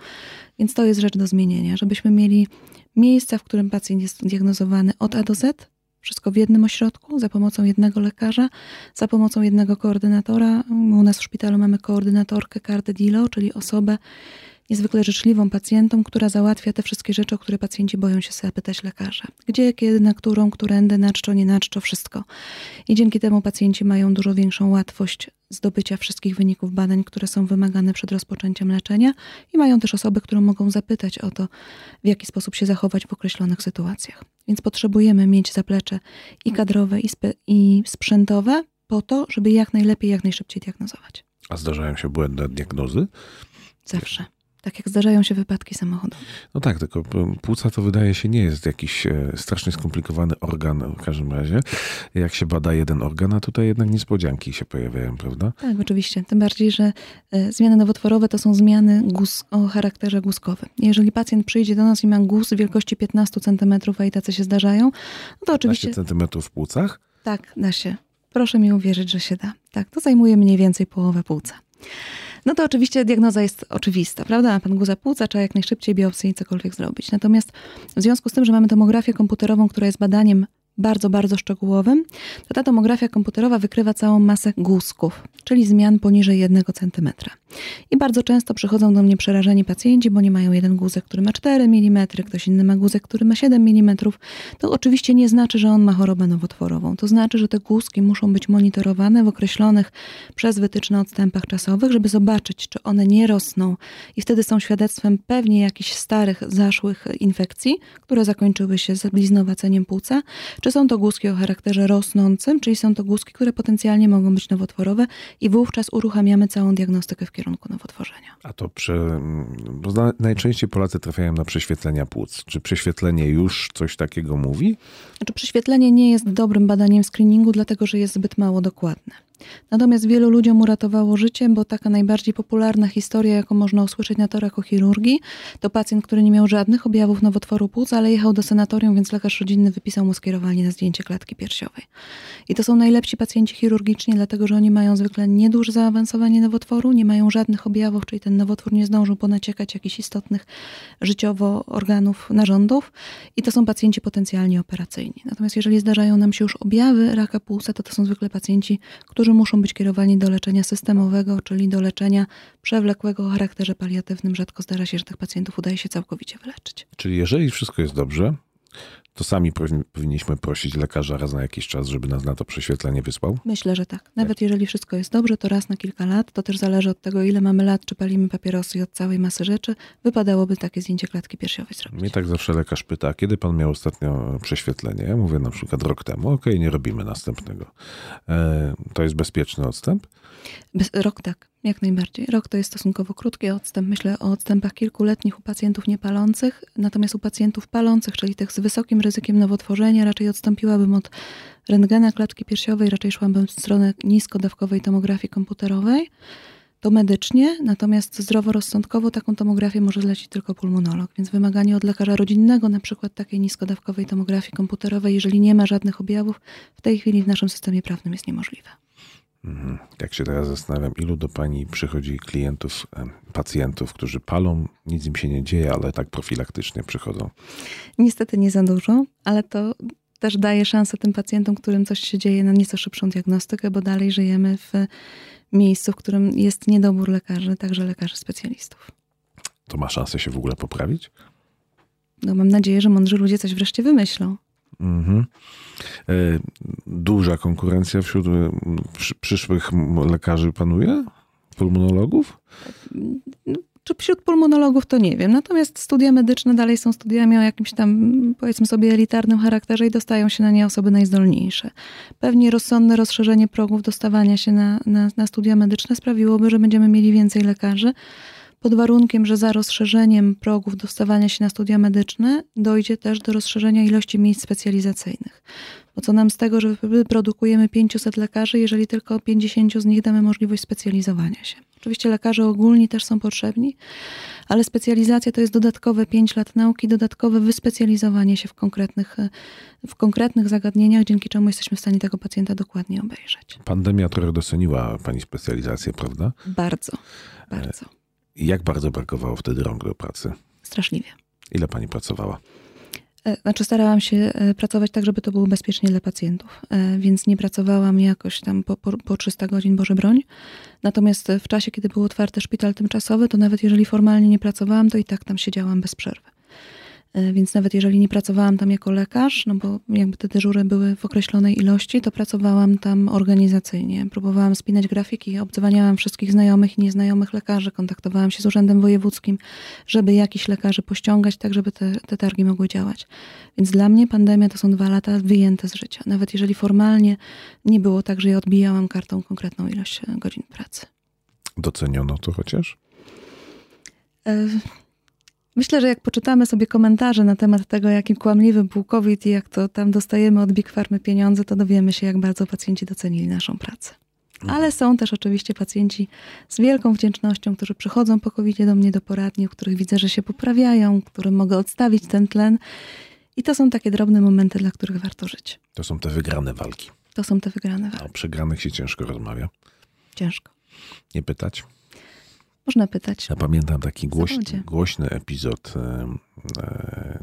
Więc to jest rzecz do zmienienia, żebyśmy mieli miejsca, w którym pacjent jest diagnozowany od A do Z, wszystko w jednym ośrodku, za pomocą jednego lekarza, za pomocą jednego koordynatora. U nas w szpitalu mamy koordynatorkę Carde Dilo, czyli osobę niezwykle życzliwą pacjentom, która załatwia te wszystkie rzeczy, o które pacjenci boją się zapytać lekarza. Gdzie, kiedy, na którą, którędy, na czczo, nie na czczo, wszystko. I dzięki temu pacjenci mają dużo większą łatwość zdobycia wszystkich wyników badań, które są wymagane przed rozpoczęciem leczenia i mają też osoby, które mogą zapytać o to, w jaki sposób się zachować w określonych sytuacjach. Więc potrzebujemy mieć zaplecze i kadrowe, i, i sprzętowe po to, żeby jak najlepiej, jak najszybciej diagnozować. A zdarzają się błędne diagnozy? Zawsze. Tak jak zdarzają się wypadki samochodowe. No tak, tylko płuca to wydaje się nie jest jakiś e, strasznie skomplikowany organ w każdym razie. Jak się bada jeden organ, a tutaj jednak niespodzianki się pojawiają, prawda? Tak, oczywiście. Tym bardziej, że e, zmiany nowotworowe to są zmiany guz o charakterze guzkowym. Jeżeli pacjent przyjdzie do nas i ma guz wielkości 15 cm, a i tacy się zdarzają, no to oczywiście... 15 cm w płucach? Tak, da się. Proszę mi uwierzyć, że się da. Tak, to zajmuje mniej więcej połowę płuca. No to oczywiście diagnoza jest oczywista, prawda? Pan guza płuca, trzeba jak najszybciej biopsję i cokolwiek zrobić. Natomiast w związku z tym, że mamy tomografię komputerową, która jest badaniem bardzo, bardzo szczegółowym, to ta tomografia komputerowa wykrywa całą masę guzków, czyli zmian poniżej 1 cm. I bardzo często przychodzą do mnie przerażeni pacjenci, bo nie mają jeden guzek, który ma 4 mm, ktoś inny ma guzek, który ma 7 mm. To oczywiście nie znaczy, że on ma chorobę nowotworową. To znaczy, że te guzki muszą być monitorowane w określonych przez wytyczne odstępach czasowych, żeby zobaczyć, czy one nie rosną i wtedy są świadectwem pewnie jakichś starych, zaszłych infekcji, które zakończyły się zabliznowaceniem płuca, czy są to guzki o charakterze rosnącym, czyli są to guzki, które potencjalnie mogą być nowotworowe i wówczas uruchamiamy całą diagnostykę w kierunku nowotworzenia. A to przy, bo najczęściej Polacy trafiają na prześwietlenia płuc. Czy prześwietlenie już coś takiego mówi? Znaczy, prześwietlenie nie jest dobrym badaniem screeningu, dlatego że jest zbyt mało dokładne. Natomiast wielu ludziom uratowało życie, bo taka najbardziej popularna historia, jaką można usłyszeć na torakochirurgii, to pacjent, który nie miał żadnych objawów nowotworu płuc, ale jechał do sanatorium, więc lekarz rodzinny wypisał mu skierowanie na zdjęcie klatki piersiowej. I to są najlepsi pacjenci chirurgiczni, dlatego że oni mają zwykle nieduże zaawansowanie nowotworu, nie mają żadnych objawów, czyli ten nowotwór nie zdążył ponaciekać jakichś istotnych życiowo organów, narządów i to są pacjenci potencjalnie operacyjni. Natomiast jeżeli zdarzają nam się już objawy raka płuca, to to są zwykle pacjenci, którzy którzy muszą być kierowani do leczenia systemowego, czyli do leczenia przewlekłego o charakterze paliatywnym. Rzadko zdarza się, że tych pacjentów udaje się całkowicie wyleczyć. Czyli jeżeli wszystko jest dobrze, to sami powinniśmy prosić lekarza raz na jakiś czas, żeby nas na to prześwietlenie wysłał? Myślę, że tak. Nawet tak. jeżeli wszystko jest dobrze, to raz na kilka lat, to też zależy od tego, ile mamy lat, czy palimy papierosy i od całej masy rzeczy, wypadałoby takie zdjęcie klatki piersiowej zrobić. Mnie tak zawsze lekarz pyta, kiedy pan miał ostatnio prześwietlenie? Ja mówię na przykład rok temu, okej, okay, nie robimy następnego. E, to jest bezpieczny odstęp? Bez, rok tak, jak najbardziej. Rok to jest stosunkowo krótki odstęp. Myślę o odstępach kilkuletnich u pacjentów niepalących, natomiast u pacjentów palących, czyli tych z wysokim ryzykiem nowotworzenia, raczej odstąpiłabym od rentgena klatki piersiowej, raczej szłabym w stronę niskodawkowej tomografii komputerowej. To medycznie, natomiast zdroworozsądkowo taką tomografię może zlecić tylko pulmonolog, więc wymaganie od lekarza rodzinnego, na przykład takiej niskodawkowej tomografii komputerowej, jeżeli nie ma żadnych objawów, w tej chwili w naszym systemie prawnym jest niemożliwe. Mhm. Jak się teraz zastanawiam, ilu do pani przychodzi klientów, pacjentów, którzy palą, nic im się nie dzieje, ale tak profilaktycznie przychodzą? Niestety nie za dużo, ale to też daje szansę tym pacjentom, którym coś się dzieje, na nieco szybszą diagnostykę, bo dalej żyjemy w miejscu, w którym jest niedobór lekarzy, także lekarzy specjalistów. To ma szansę się w ogóle poprawić? No, mam nadzieję, że mądrzy ludzie coś wreszcie wymyślą. Mhm. E, duża konkurencja wśród e, przyszłych lekarzy panuje? Pulmonologów? Czy wśród pulmonologów to nie wiem. Natomiast studia medyczne dalej są studiami o jakimś tam, powiedzmy sobie, elitarnym charakterze i dostają się na nie osoby najzdolniejsze. Pewnie rozsądne rozszerzenie progów dostawania się na, na, na studia medyczne sprawiłoby, że będziemy mieli więcej lekarzy, pod warunkiem, że za rozszerzeniem progów dostawania się na studia medyczne dojdzie też do rozszerzenia ilości miejsc specjalizacyjnych. Bo co nam z tego, że produkujemy 500 lekarzy, jeżeli tylko 50 z nich damy możliwość specjalizowania się. Oczywiście lekarze ogólni też są potrzebni, ale specjalizacja to jest dodatkowe 5 lat nauki, dodatkowe wyspecjalizowanie się w konkretnych, w konkretnych zagadnieniach, dzięki czemu jesteśmy w stanie tego pacjenta dokładnie obejrzeć. Pandemia trochę doceniła Pani specjalizację, prawda? Bardzo, bardzo. Jak bardzo brakowało wtedy rąk do pracy? Straszliwie. Ile pani pracowała? E, znaczy starałam się e, pracować tak, żeby to było bezpiecznie dla pacjentów, e, więc nie pracowałam jakoś tam po, po, po 300 godzin, Boże broń. Natomiast w czasie, kiedy był otwarty szpital tymczasowy, to nawet jeżeli formalnie nie pracowałam, to i tak tam siedziałam bez przerwy. E, więc nawet jeżeli nie pracowałam tam jako lekarz, no bo jakby te dyżury były w określonej ilości, to pracowałam tam organizacyjnie. Próbowałam spinać grafiki, obdzwaniałam wszystkich znajomych i nieznajomych lekarzy, kontaktowałam się z Urzędem Wojewódzkim, żeby jakiś lekarzy pościągać, tak żeby te, te targi mogły działać. Więc dla mnie pandemia to są dwa lata wyjęte z życia. Nawet jeżeli formalnie nie było tak, że ja odbijałam kartą konkretną ilość godzin pracy. Doceniono to chociaż? E, Myślę, że jak poczytamy sobie komentarze na temat tego, jakim kłamliwy był COVID i jak to tam dostajemy od Big Farmy pieniądze, to dowiemy się, jak bardzo pacjenci docenili naszą pracę. Mhm. Ale są też oczywiście pacjenci z wielką wdzięcznością, którzy przychodzą po covid do mnie do poradni, u których widzę, że się poprawiają, którym mogę odstawić ten tlen. I to są takie drobne momenty, dla których warto żyć. To są te wygrane walki. To są te wygrane walki. O przegranych się ciężko rozmawia. Ciężko. Nie pytać? Można pytać. Ja pamiętam taki głośny, głośny epizod e,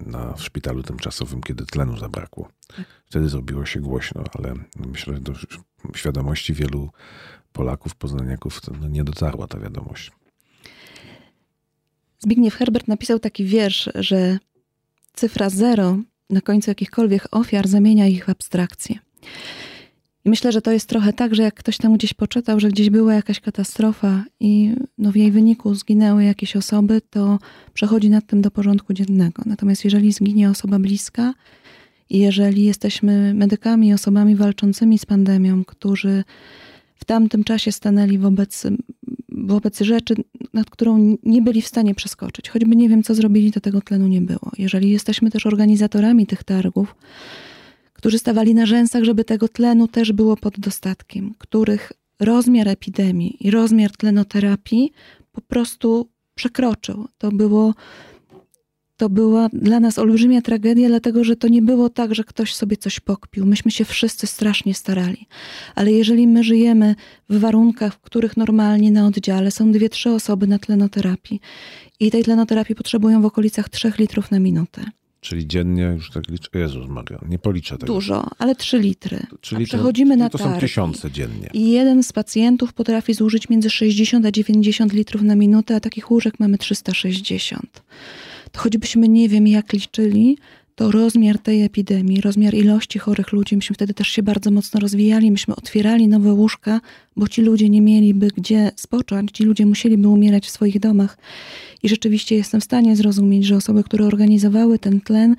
na, w szpitalu tymczasowym, kiedy tlenu zabrakło. Tak. Wtedy zrobiło się głośno, ale myślę, że do świadomości wielu Polaków, poznaniaków no nie dotarła ta wiadomość. Zbigniew Herbert napisał taki wiersz, że cyfra zero na końcu jakichkolwiek ofiar zamienia ich w abstrakcję. I myślę, że to jest trochę tak, że jak ktoś tam gdzieś poczytał, że gdzieś była jakaś katastrofa i no w jej wyniku zginęły jakieś osoby, to przechodzi nad tym do porządku dziennego. Natomiast jeżeli zginie osoba bliska i jeżeli jesteśmy medykami, osobami walczącymi z pandemią, którzy w tamtym czasie stanęli wobec, wobec rzeczy, nad którą nie byli w stanie przeskoczyć, choćby nie wiem, co zrobili, to tego tlenu nie było. Jeżeli jesteśmy też organizatorami tych targów, którzy stawali na rzęsach, żeby tego tlenu też było pod dostatkiem, których rozmiar epidemii i rozmiar tlenoterapii po prostu przekroczył. To było to była dla nas olbrzymia tragedia, dlatego że to nie było tak, że ktoś sobie coś pokpił. Myśmy się wszyscy strasznie starali. Ale jeżeli my żyjemy w warunkach, w których normalnie na oddziale są dwie, trzy osoby na tlenoterapii i tej tlenoterapii potrzebują w okolicach 3 litrów na minutę, Czyli dziennie już tak liczę. Jezus Maria, nie policzę tego. Dużo, ale 3 litry. 3 litry przechodzimy na To są tysiące dziennie. I jeden z pacjentów potrafi zużyć między 60 a 90 litrów na minutę, a takich łóżek mamy 360. To choćbyśmy nie wiem jak liczyli, to rozmiar tej epidemii, rozmiar ilości chorych ludzi, myśmy wtedy też się bardzo mocno rozwijali, myśmy otwierali nowe łóżka, bo ci ludzie nie mieliby gdzie spocząć, ci ludzie musieliby umierać w swoich domach. I rzeczywiście jestem w stanie zrozumieć, że osoby, które organizowały ten tlen,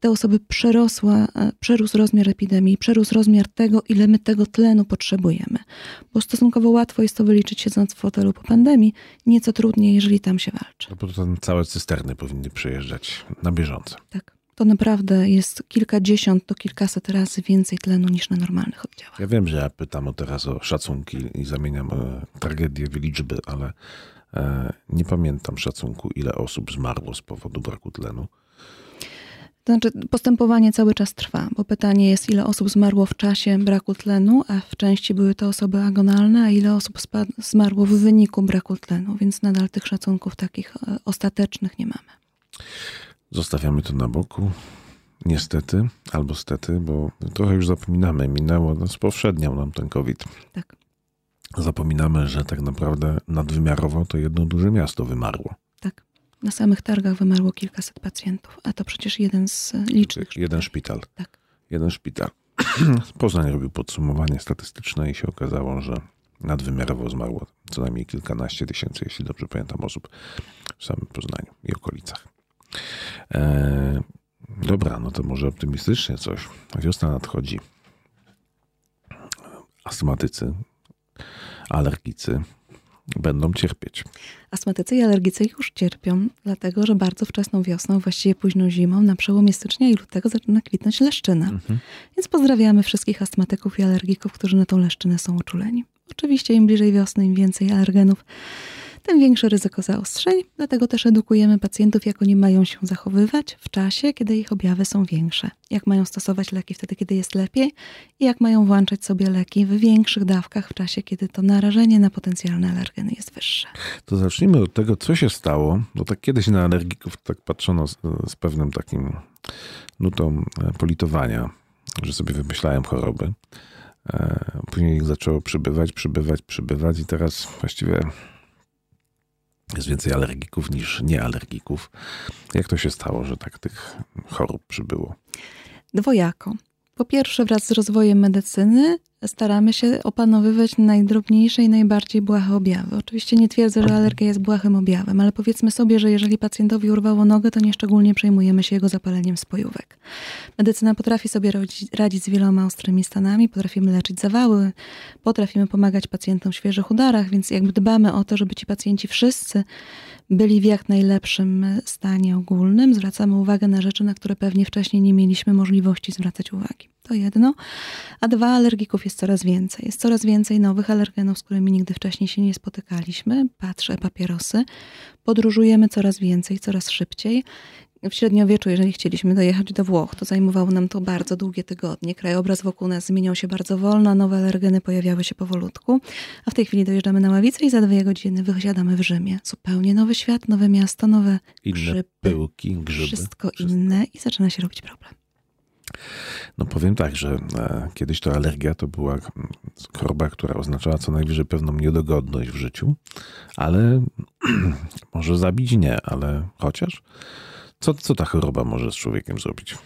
te osoby przerosła, e, przerósł rozmiar epidemii, przerósł rozmiar tego, ile my tego tlenu potrzebujemy. Bo stosunkowo łatwo jest to wyliczyć siedząc w fotelu po pandemii, nieco trudniej, jeżeli tam się walczy. No bo to całe cysterny powinny przejeżdżać na bieżąco. Tak to naprawdę jest kilkadziesiąt do kilkaset razy więcej tlenu niż na normalnych oddziałach. Ja wiem, że ja pytam o teraz o szacunki i zamieniam e, tragedię w liczby, ale e, nie pamiętam szacunku, ile osób zmarło z powodu braku tlenu. To znaczy, postępowanie cały czas trwa, bo pytanie jest, ile osób zmarło w czasie braku tlenu, a w części były to osoby agonalne, a ile osób zmarło w wyniku braku tlenu, więc nadal tych szacunków takich e, ostatecznych nie mamy. Zostawiamy to na boku. Niestety, albo stety, bo trochę już zapominamy, minęło, no, spowszedniał nam ten COVID. Tak. Zapominamy, że tak naprawdę nadwymiarowo to jedno duże miasto wymarło. Tak. Na samych targach wymarło kilkaset pacjentów, a to przecież jeden z licznych szpitali. Jeden szpital. Tak. Jeden szpital. Poznań robił podsumowanie statystyczne i się okazało, że nadwymiarowo zmarło co najmniej kilkanaście tysięcy, jeśli dobrze pamiętam, osób w samym Poznaniu i okolicach. E, dobra, no to może optymistycznie coś. Wiosna nadchodzi. Astmatycy, alergicy będą cierpieć. Astmatycy i alergicy już cierpią, dlatego że bardzo wczesną wiosną, właściwie późną zimą, na przełomie stycznia i lutego zaczyna kwitnąć leszczyna. Mhm. Więc pozdrawiamy wszystkich astmatyków i alergików, którzy na tą leszczynę są uczuleni. Oczywiście im bliżej wiosny, im więcej alergenów tym większe ryzyko zaostrzeń, dlatego też edukujemy pacjentów, jak oni mają się zachowywać w czasie, kiedy ich objawy są większe. Jak mają stosować leki wtedy, kiedy jest lepiej i jak mają włączać sobie leki w większych dawkach w czasie, kiedy to narażenie na potencjalne alergeny jest wyższe. To zacznijmy od tego, co się stało. Bo tak kiedyś na alergików tak patrzono z, z pewnym takim nutą e, politowania, że sobie wymyślałem choroby. E, później ich zaczęło przybywać, przybywać, przybywać i teraz właściwie jest więcej alergików niż niealergików. Jak to się stało, że tak tych chorób przybyło? Dwojako. Po pierwsze, wraz z rozwojem medycyny staramy się opanowywać najdrobniejsze i najbardziej błahe objawy. Oczywiście nie twierdzę, że alergia jest błahym objawem, ale powiedzmy sobie, że jeżeli pacjentowi urwało nogę, to nieszczególnie przejmujemy się jego zapaleniem spojówek. Medycyna potrafi sobie radzić, z wieloma ostrymi stanami, potrafimy leczyć zawały, potrafimy pomagać pacjentom w świeżych udarach, więc jakby dbamy o to, żeby ci pacjenci wszyscy byli w jak najlepszym stanie ogólnym. Zwracamy uwagę na rzeczy, na które pewnie wcześniej nie mieliśmy możliwości zwracać uwagi. To jedno. A dwa, alergików jest coraz więcej. Jest coraz więcej nowych alergenów, z którymi nigdy wcześniej się nie spotykaliśmy. Patrzę, papierosy. Podróżujemy coraz więcej, coraz szybciej. W średniowieczu, jeżeli chcieliśmy dojechać do Włoch, to zajmowało nam to bardzo długie tygodnie. Krajobraz wokół nas zmieniał się bardzo wolno, nowe alergeny pojawiały się powolutku, a w tej chwili dojeżdżamy na ławicę i za dwie godziny wysiadamy w Rzymie. Zupełnie nowy świat, nowe miasto, nowe inne grzyby, pyłki, grzyby. Wszystko, wszystko inne i zaczyna się robić problem. No powiem tak, że e, kiedyś to alergia to była choroba, która oznaczała co najwyżej pewną niedogodność w życiu, ale może zabić nie, ale chociaż co, co ta choroba może z człowiekiem zrobić?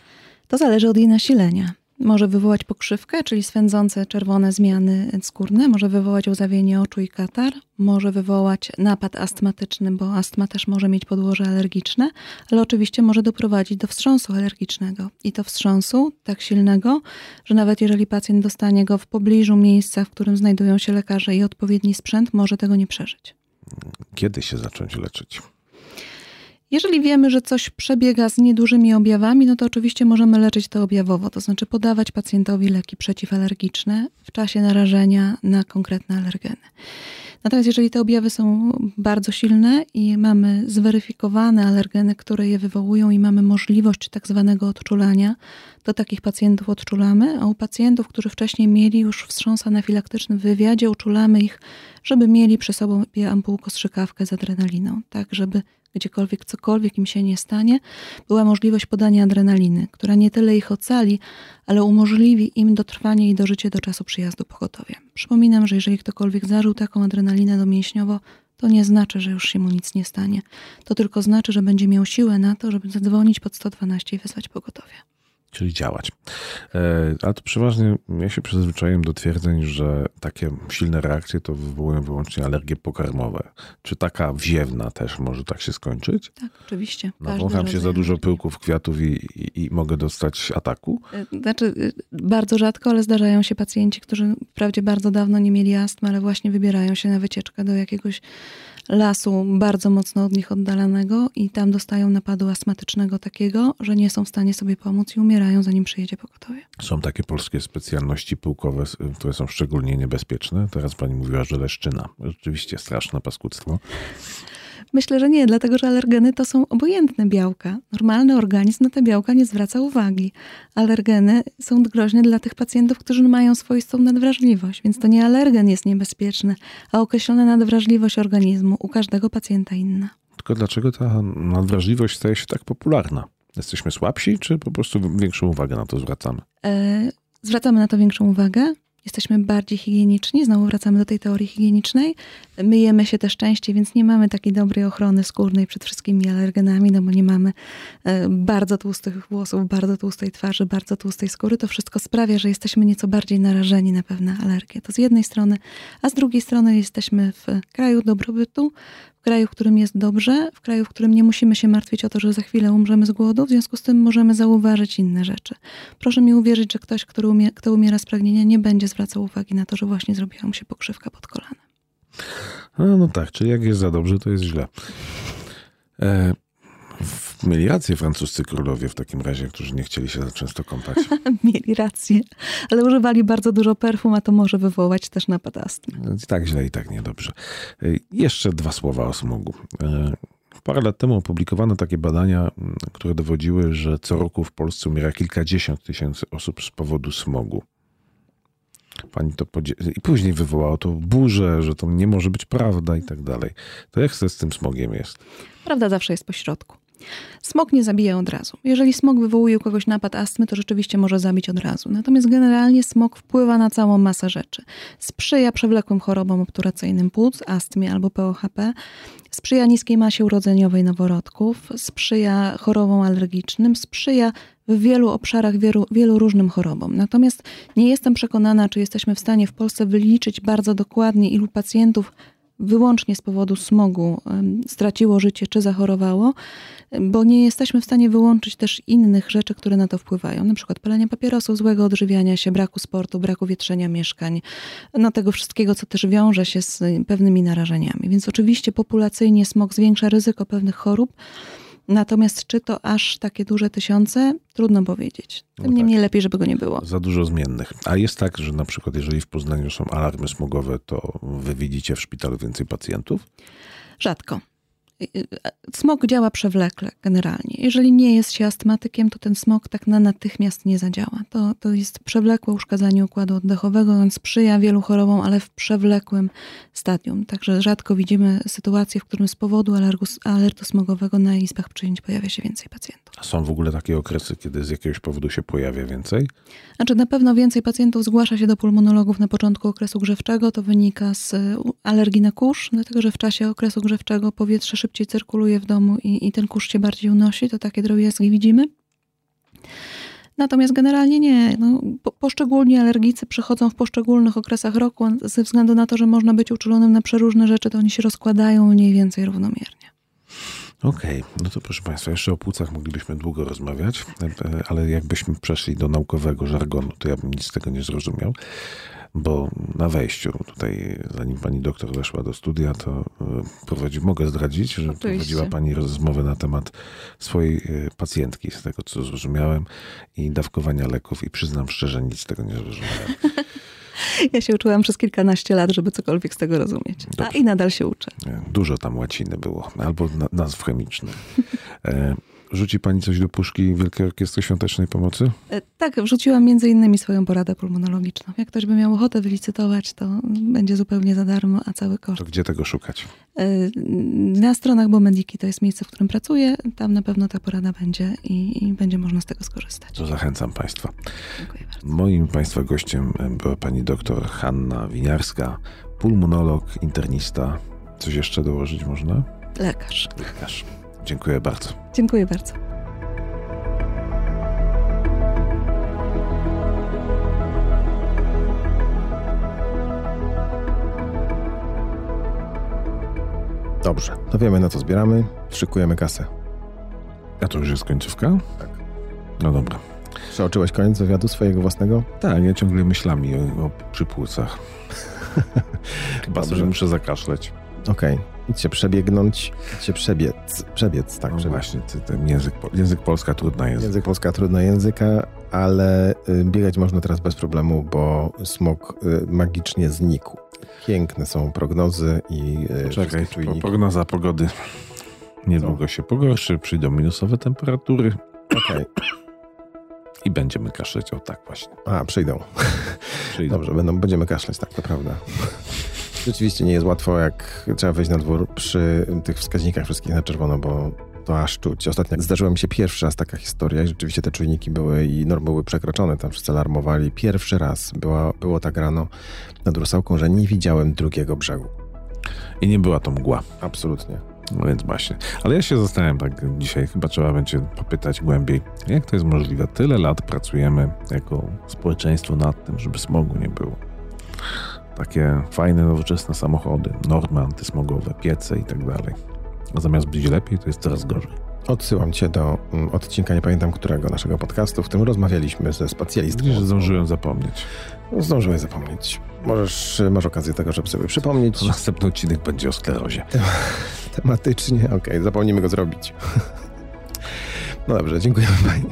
To zależy od jej nasilenia. Może wywołać pokrzywkę, czyli swędzące czerwone zmiany skórne, może wywołać łzawienie oczu i katar, może wywołać napad astmatyczny, bo astma też może mieć podłoże alergiczne, ale oczywiście może doprowadzić do wstrząsu alergicznego. I to wstrząsu tak silnego, że nawet jeżeli pacjent dostanie go w pobliżu miejsca, w którym znajdują się lekarze i odpowiedni sprzęt, może tego nie przeżyć. Kiedy się zacząć leczyć? Jeżeli wiemy, że coś przebiega z niedużymi objawami, no to oczywiście możemy leczyć to objawowo, to znaczy podawać pacjentowi leki przeciwalergiczne w czasie narażenia na konkretne alergeny. Natomiast jeżeli te objawy są bardzo silne i mamy zweryfikowane alergeny, które je wywołują i mamy możliwość tak zwanego odczulania, to takich pacjentów odczulamy, a u pacjentów, którzy wcześniej mieli już wstrząs anafilaktyczny w wywiadzie, uczulamy ich, żeby mieli przy sobie ampułko strzykawkę z adrenaliną, tak żeby gdziekolwiek, cokolwiek im się nie stanie, była możliwość podania adrenaliny, która nie tyle ich ocali, ale umożliwi im dotrwanie i dożycie do czasu przyjazdu pogotowia. Przypominam, że jeżeli ktokolwiek zażył taką adrenalinę domięśniowo, to nie znaczy, że już się mu nic nie stanie. To tylko znaczy, że będzie miał siłę na to, żeby zadzwonić pod 112 i wezwać pogotowie czyli działać. E, a to przeważnie ja się przyzwyczaiłem do twierdzeń, że takie silne reakcje to wywołują wyłącznie alergie pokarmowe. Czy taka wziewna też może tak się skończyć? Tak, oczywiście. Nawącham się za dużo pyłków, kwiatów i, i, i, mogę dostać ataku? E, znaczy, y, bardzo rzadko, ale zdarzają się pacjenci, którzy wprawdzie bardzo dawno nie mieli astmy, ale właśnie wybierają się na wycieczkę do jakiegoś lasu bardzo mocno od nich oddalonego i tam dostają napadu astmatycznego takiego, że nie są w stanie sobie pomóc i umierają zanim przyjedzie pogotowie. Są takie polskie specjalności pułkowe, które są szczególnie niebezpieczne. Teraz pani mówiła, że leszczyna. Rzeczywiście straszne paskudztwo. Myślę, że nie, dlatego że alergeny to są obojętne białka. Normalny organizm na te białka nie zwraca uwagi. Alergeny są groźne dla tych pacjentów, którzy mają swoistą nadwrażliwość, więc to nie alergen jest niebezpieczny, a określona nadwrażliwość organizmu u każdego pacjenta inna. Tylko dlaczego ta nadwrażliwość staje się tak popularna? Jesteśmy słabsi, czy po prostu większą uwagę na to zwracamy? E, zwracamy na to większą uwagę jesteśmy bardziej higieniczni. Znowu wracamy do tej teorii higienicznej. Myjemy się też częściej, więc nie mamy takiej dobrej ochrony skórnej przed wszystkimi alergenami, no bo nie mamy e, bardzo tłustych włosów, bardzo tłustej twarzy, bardzo tłustej skóry. To wszystko sprawia, że jesteśmy nieco bardziej narażeni na pewne alergie. To z jednej strony, a z drugiej strony jesteśmy w kraju dobrobytu, kraju, w którym jest dobrze, w kraju, w którym nie musimy się martwić o to, że za chwilę umrzemy z głodu, w związku z tym możemy zauważyć inne rzeczy. Proszę mi uwierzyć, że ktoś, który umie, kto umiera z pragnienia, nie będzie zwracał uwagi na to, że właśnie zrobiła mu się pokrzywka pod kolanem. No, no tak, czyli jak jest za dobrze, to jest źle. E, mieli rację francuscy królowie w takim razie, którzy nie chcieli się za często kąpać. mieli rację, ale używali bardzo dużo perfum, a to może wywołać też napad astmy. Tak źle, i tak niedobrze. E, jeszcze dwa słowa o smogu. E, parę lat temu opublikowano takie badania, które dowodziły, że co roku w Polsce umiera kilkadziesiąt tysięcy osób z powodu smogu. Pani to podzie- I później wywołało to burzę, że to nie może być prawda i tak dalej. To jak z tym smogiem jest? Prawda zawsze jest po środku. Smog nie zabija od razu. Jeżeli smog wywołuje u kogoś napad astmy, to rzeczywiście może zabić od razu. Natomiast generalnie smog wpływa na całą masę rzeczy. Sprzyja przewlekłym chorobom obturacyjnym płuc, astmie albo POHP, sprzyja niskiej masie urodzeniowej noworodków, sprzyja chorobom alergicznym, sprzyja w wielu obszarach wielu, wielu różnym chorobom. Natomiast nie jestem przekonana, czy jesteśmy w stanie w Polsce wyliczyć bardzo dokładnie, ilu pacjentów wyłącznie z powodu smogu straciło życie czy zachorowało, bo nie jesteśmy w stanie wyłączyć też innych rzeczy, które na to wpływają, na przykład palenia papierosów, złego odżywiania się, braku sportu, braku wietrzenia mieszkań, no tego wszystkiego, co też wiąże się z pewnymi narażeniami. Więc oczywiście populacyjnie smog zwiększa ryzyko pewnych chorób, Natomiast czy to aż takie duże tysiące? Trudno powiedzieć. Tym no niemniej tak. lepiej, żeby go nie było. Za dużo zmiennych. A jest tak, że na przykład jeżeli w Poznaniu są alarmy smogowe, to wy widzicie w szpitalu więcej pacjentów? Rzadko. Y, y, smog działa przewlekle generalnie. Jeżeli nie jest się astmatykiem, to ten smog tak na natychmiast nie zadziała. To, to jest przewlekłe uszkadzanie układu oddechowego, on sprzyja wielu chorobom, ale w przewlekłym stadium. Także rzadko widzimy sytuację, w którym z powodu alertu smogowego na izbach przyjęć pojawia się więcej pacjentów. A są w ogóle takie okresy, kiedy z jakiegoś powodu się pojawia więcej? Znaczy na pewno więcej pacjentów zgłasza się do pulmonologów na początku okresu grzewczego. To wynika z alergii na kurz, dlatego że w czasie okresu grzewczego powietrze szybciej szybciej cyrkuluje w domu i, i ten kurz się bardziej unosi, to takie drobiazgi widzimy. Natomiast generalnie nie. No, po, poszczególni alergicy przychodzą w poszczególnych okresach roku, ze względu na to, że można być uczulonym na przeróżne rzeczy, to oni się rozkładają mniej więcej równomiernie. Okej, okay. no to proszę Państwa, jeszcze o płucach moglibyśmy długo rozmawiać, e, ale jakbyśmy przeszli do naukowego żargonu, to ja bym nic z tego nie zrozumiał bo na wejściu tutaj, zanim pani doktor weszła do studia, to e, prowadzi, mogę zdradzić, że Oczywiście. prowadziła pani rozmowę na temat swojej e, pacjentki, z tego co zrozumiałem, i dawkowania leków i przyznam szczerze, nic z tego nie zrozumiałem. Ja się uczyłam przez kilkanaście lat, żeby cokolwiek z tego rozumieć. Dobrze. A i nadal się uczę. Dużo tam łaciny było, albo nazw chemicznych. E, Rzuci pani coś do puszki Wielkiej Orkiestry Świątecznej Pomocy? E, tak, wrzuciłam między innymi swoją poradę pulmonologiczną. Jak ktoś by miał ochotę wylicytować, to będzie zupełnie za darmo, a cały koszt. To gdzie tego szukać? E, na stronach Bomediki to jest miejsce, w którym pracuję. Tam na pewno ta porada będzie i, i będzie można z tego skorzystać. To zachęcam państwa. Dziękuję bardzo. Moim państwa gościem była pani doktor Hanna Winiarska, pulmonolog, internista. Coś jeszcze dołożyć można? Lekarz. Lekarz. Dziękuję bardzo. Dziękuję bardzo. Dobrze, to wiemy na co zbieramy, szykujemy kasę. A to już jest końcówka? Tak. No dobra. Przeoczyłeś koniec wywiadu swojego własnego? Tak, ja ciągle myślami o, o przypłucach. Chyba sobie muszę zakaszleć. Okej. Okay. Idź się przebiegnąć, idź się przebiec, przebiec tak. No właśnie, ten język, język polska trudna język. Język polska trudna języka, ale y, biegać można teraz bez problemu, bo smog y, magicznie znikł. Piękne są prognozy i y, Czekaj, prognoza pogody niedługo Co? się pogorszy, przyjdą minusowe temperatury. Okej. Okay. I będziemy kaszleć, o tak właśnie. A, przyjdą. przyjdą. Dobrze, będą, będziemy kaszleć, tak, to prawda. Rzeczywiście nie jest łatwo, jak trzeba wejść na dwór przy tych wskaźnikach wszystkich na czerwono, bo to aż czuć. Ostatnio zdarzyła mi się pierwszy raz taka historia i rzeczywiście te czujniki były i normy były przekroczone, tam wszyscy alarmowali. Pierwszy raz była, było tak rano nad Rusałką, że nie widziałem drugiego brzegu. I nie była to mgła. Absolutnie. No więc właśnie. Ale ja się zastanawiam tak dzisiaj, chyba trzeba będzie popytać głębiej, jak to jest możliwe. Tyle lat pracujemy jako społeczeństwo nad tym, żeby smogu nie było. Takie fajne, nowoczesne samochody, normy antysmogowe, piece i tak dalej. A zamiast być lepiej, to jest coraz gorzej. Odsyłam cię do mm, odcinka, nie pamiętam którego, naszego podcastu, w którym rozmawialiśmy ze specjalistką. Widzisz, że zdążyłem zapomnieć. Zdążyłeś zapomnieć. Możesz, masz okazję tego, żeby sobie przypomnieć. To następny odcinek będzie o sklerozie. Tematycznie, okej, zapomnimy go zrobić. No dobrze, dziękujemy pani.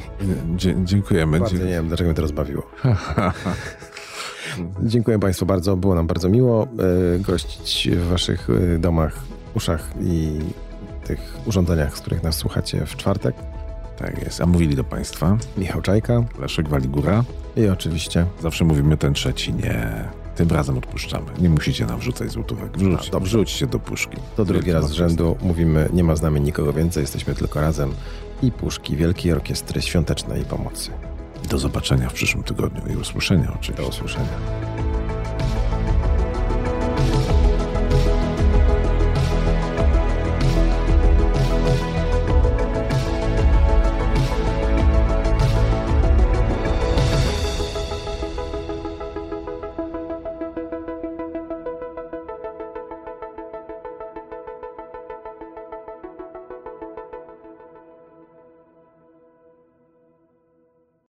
Dzie- dziękujemy. Bardzo nie wiem, dlaczego mnie to rozbawiło. Dziękuję Państwu bardzo, było nam bardzo miło e, gościć w Waszych e, domach, uszach i tych urządzeniach, z których nas słuchacie w czwartek. tak jest. A mówili do Państwa Michał Czajka Leszek Waligura. i oczywiście Zawsze mówimy ten trzeci nie. Tym razem odpuszczamy. Nie musicie nam wrzucać złotówek. Wrzuć, dobrze. wrzućcie do puszki. to drugi raz z rzędu mówimy, nie ma z nami nikogo więcej, jesteśmy tylko razem i puszki Wielkiej Orkiestry Świątecznej Pomocy. Do zobaczenia w przyszłym tygodniu i usłyszenia oczywiście. Do usłyszenia.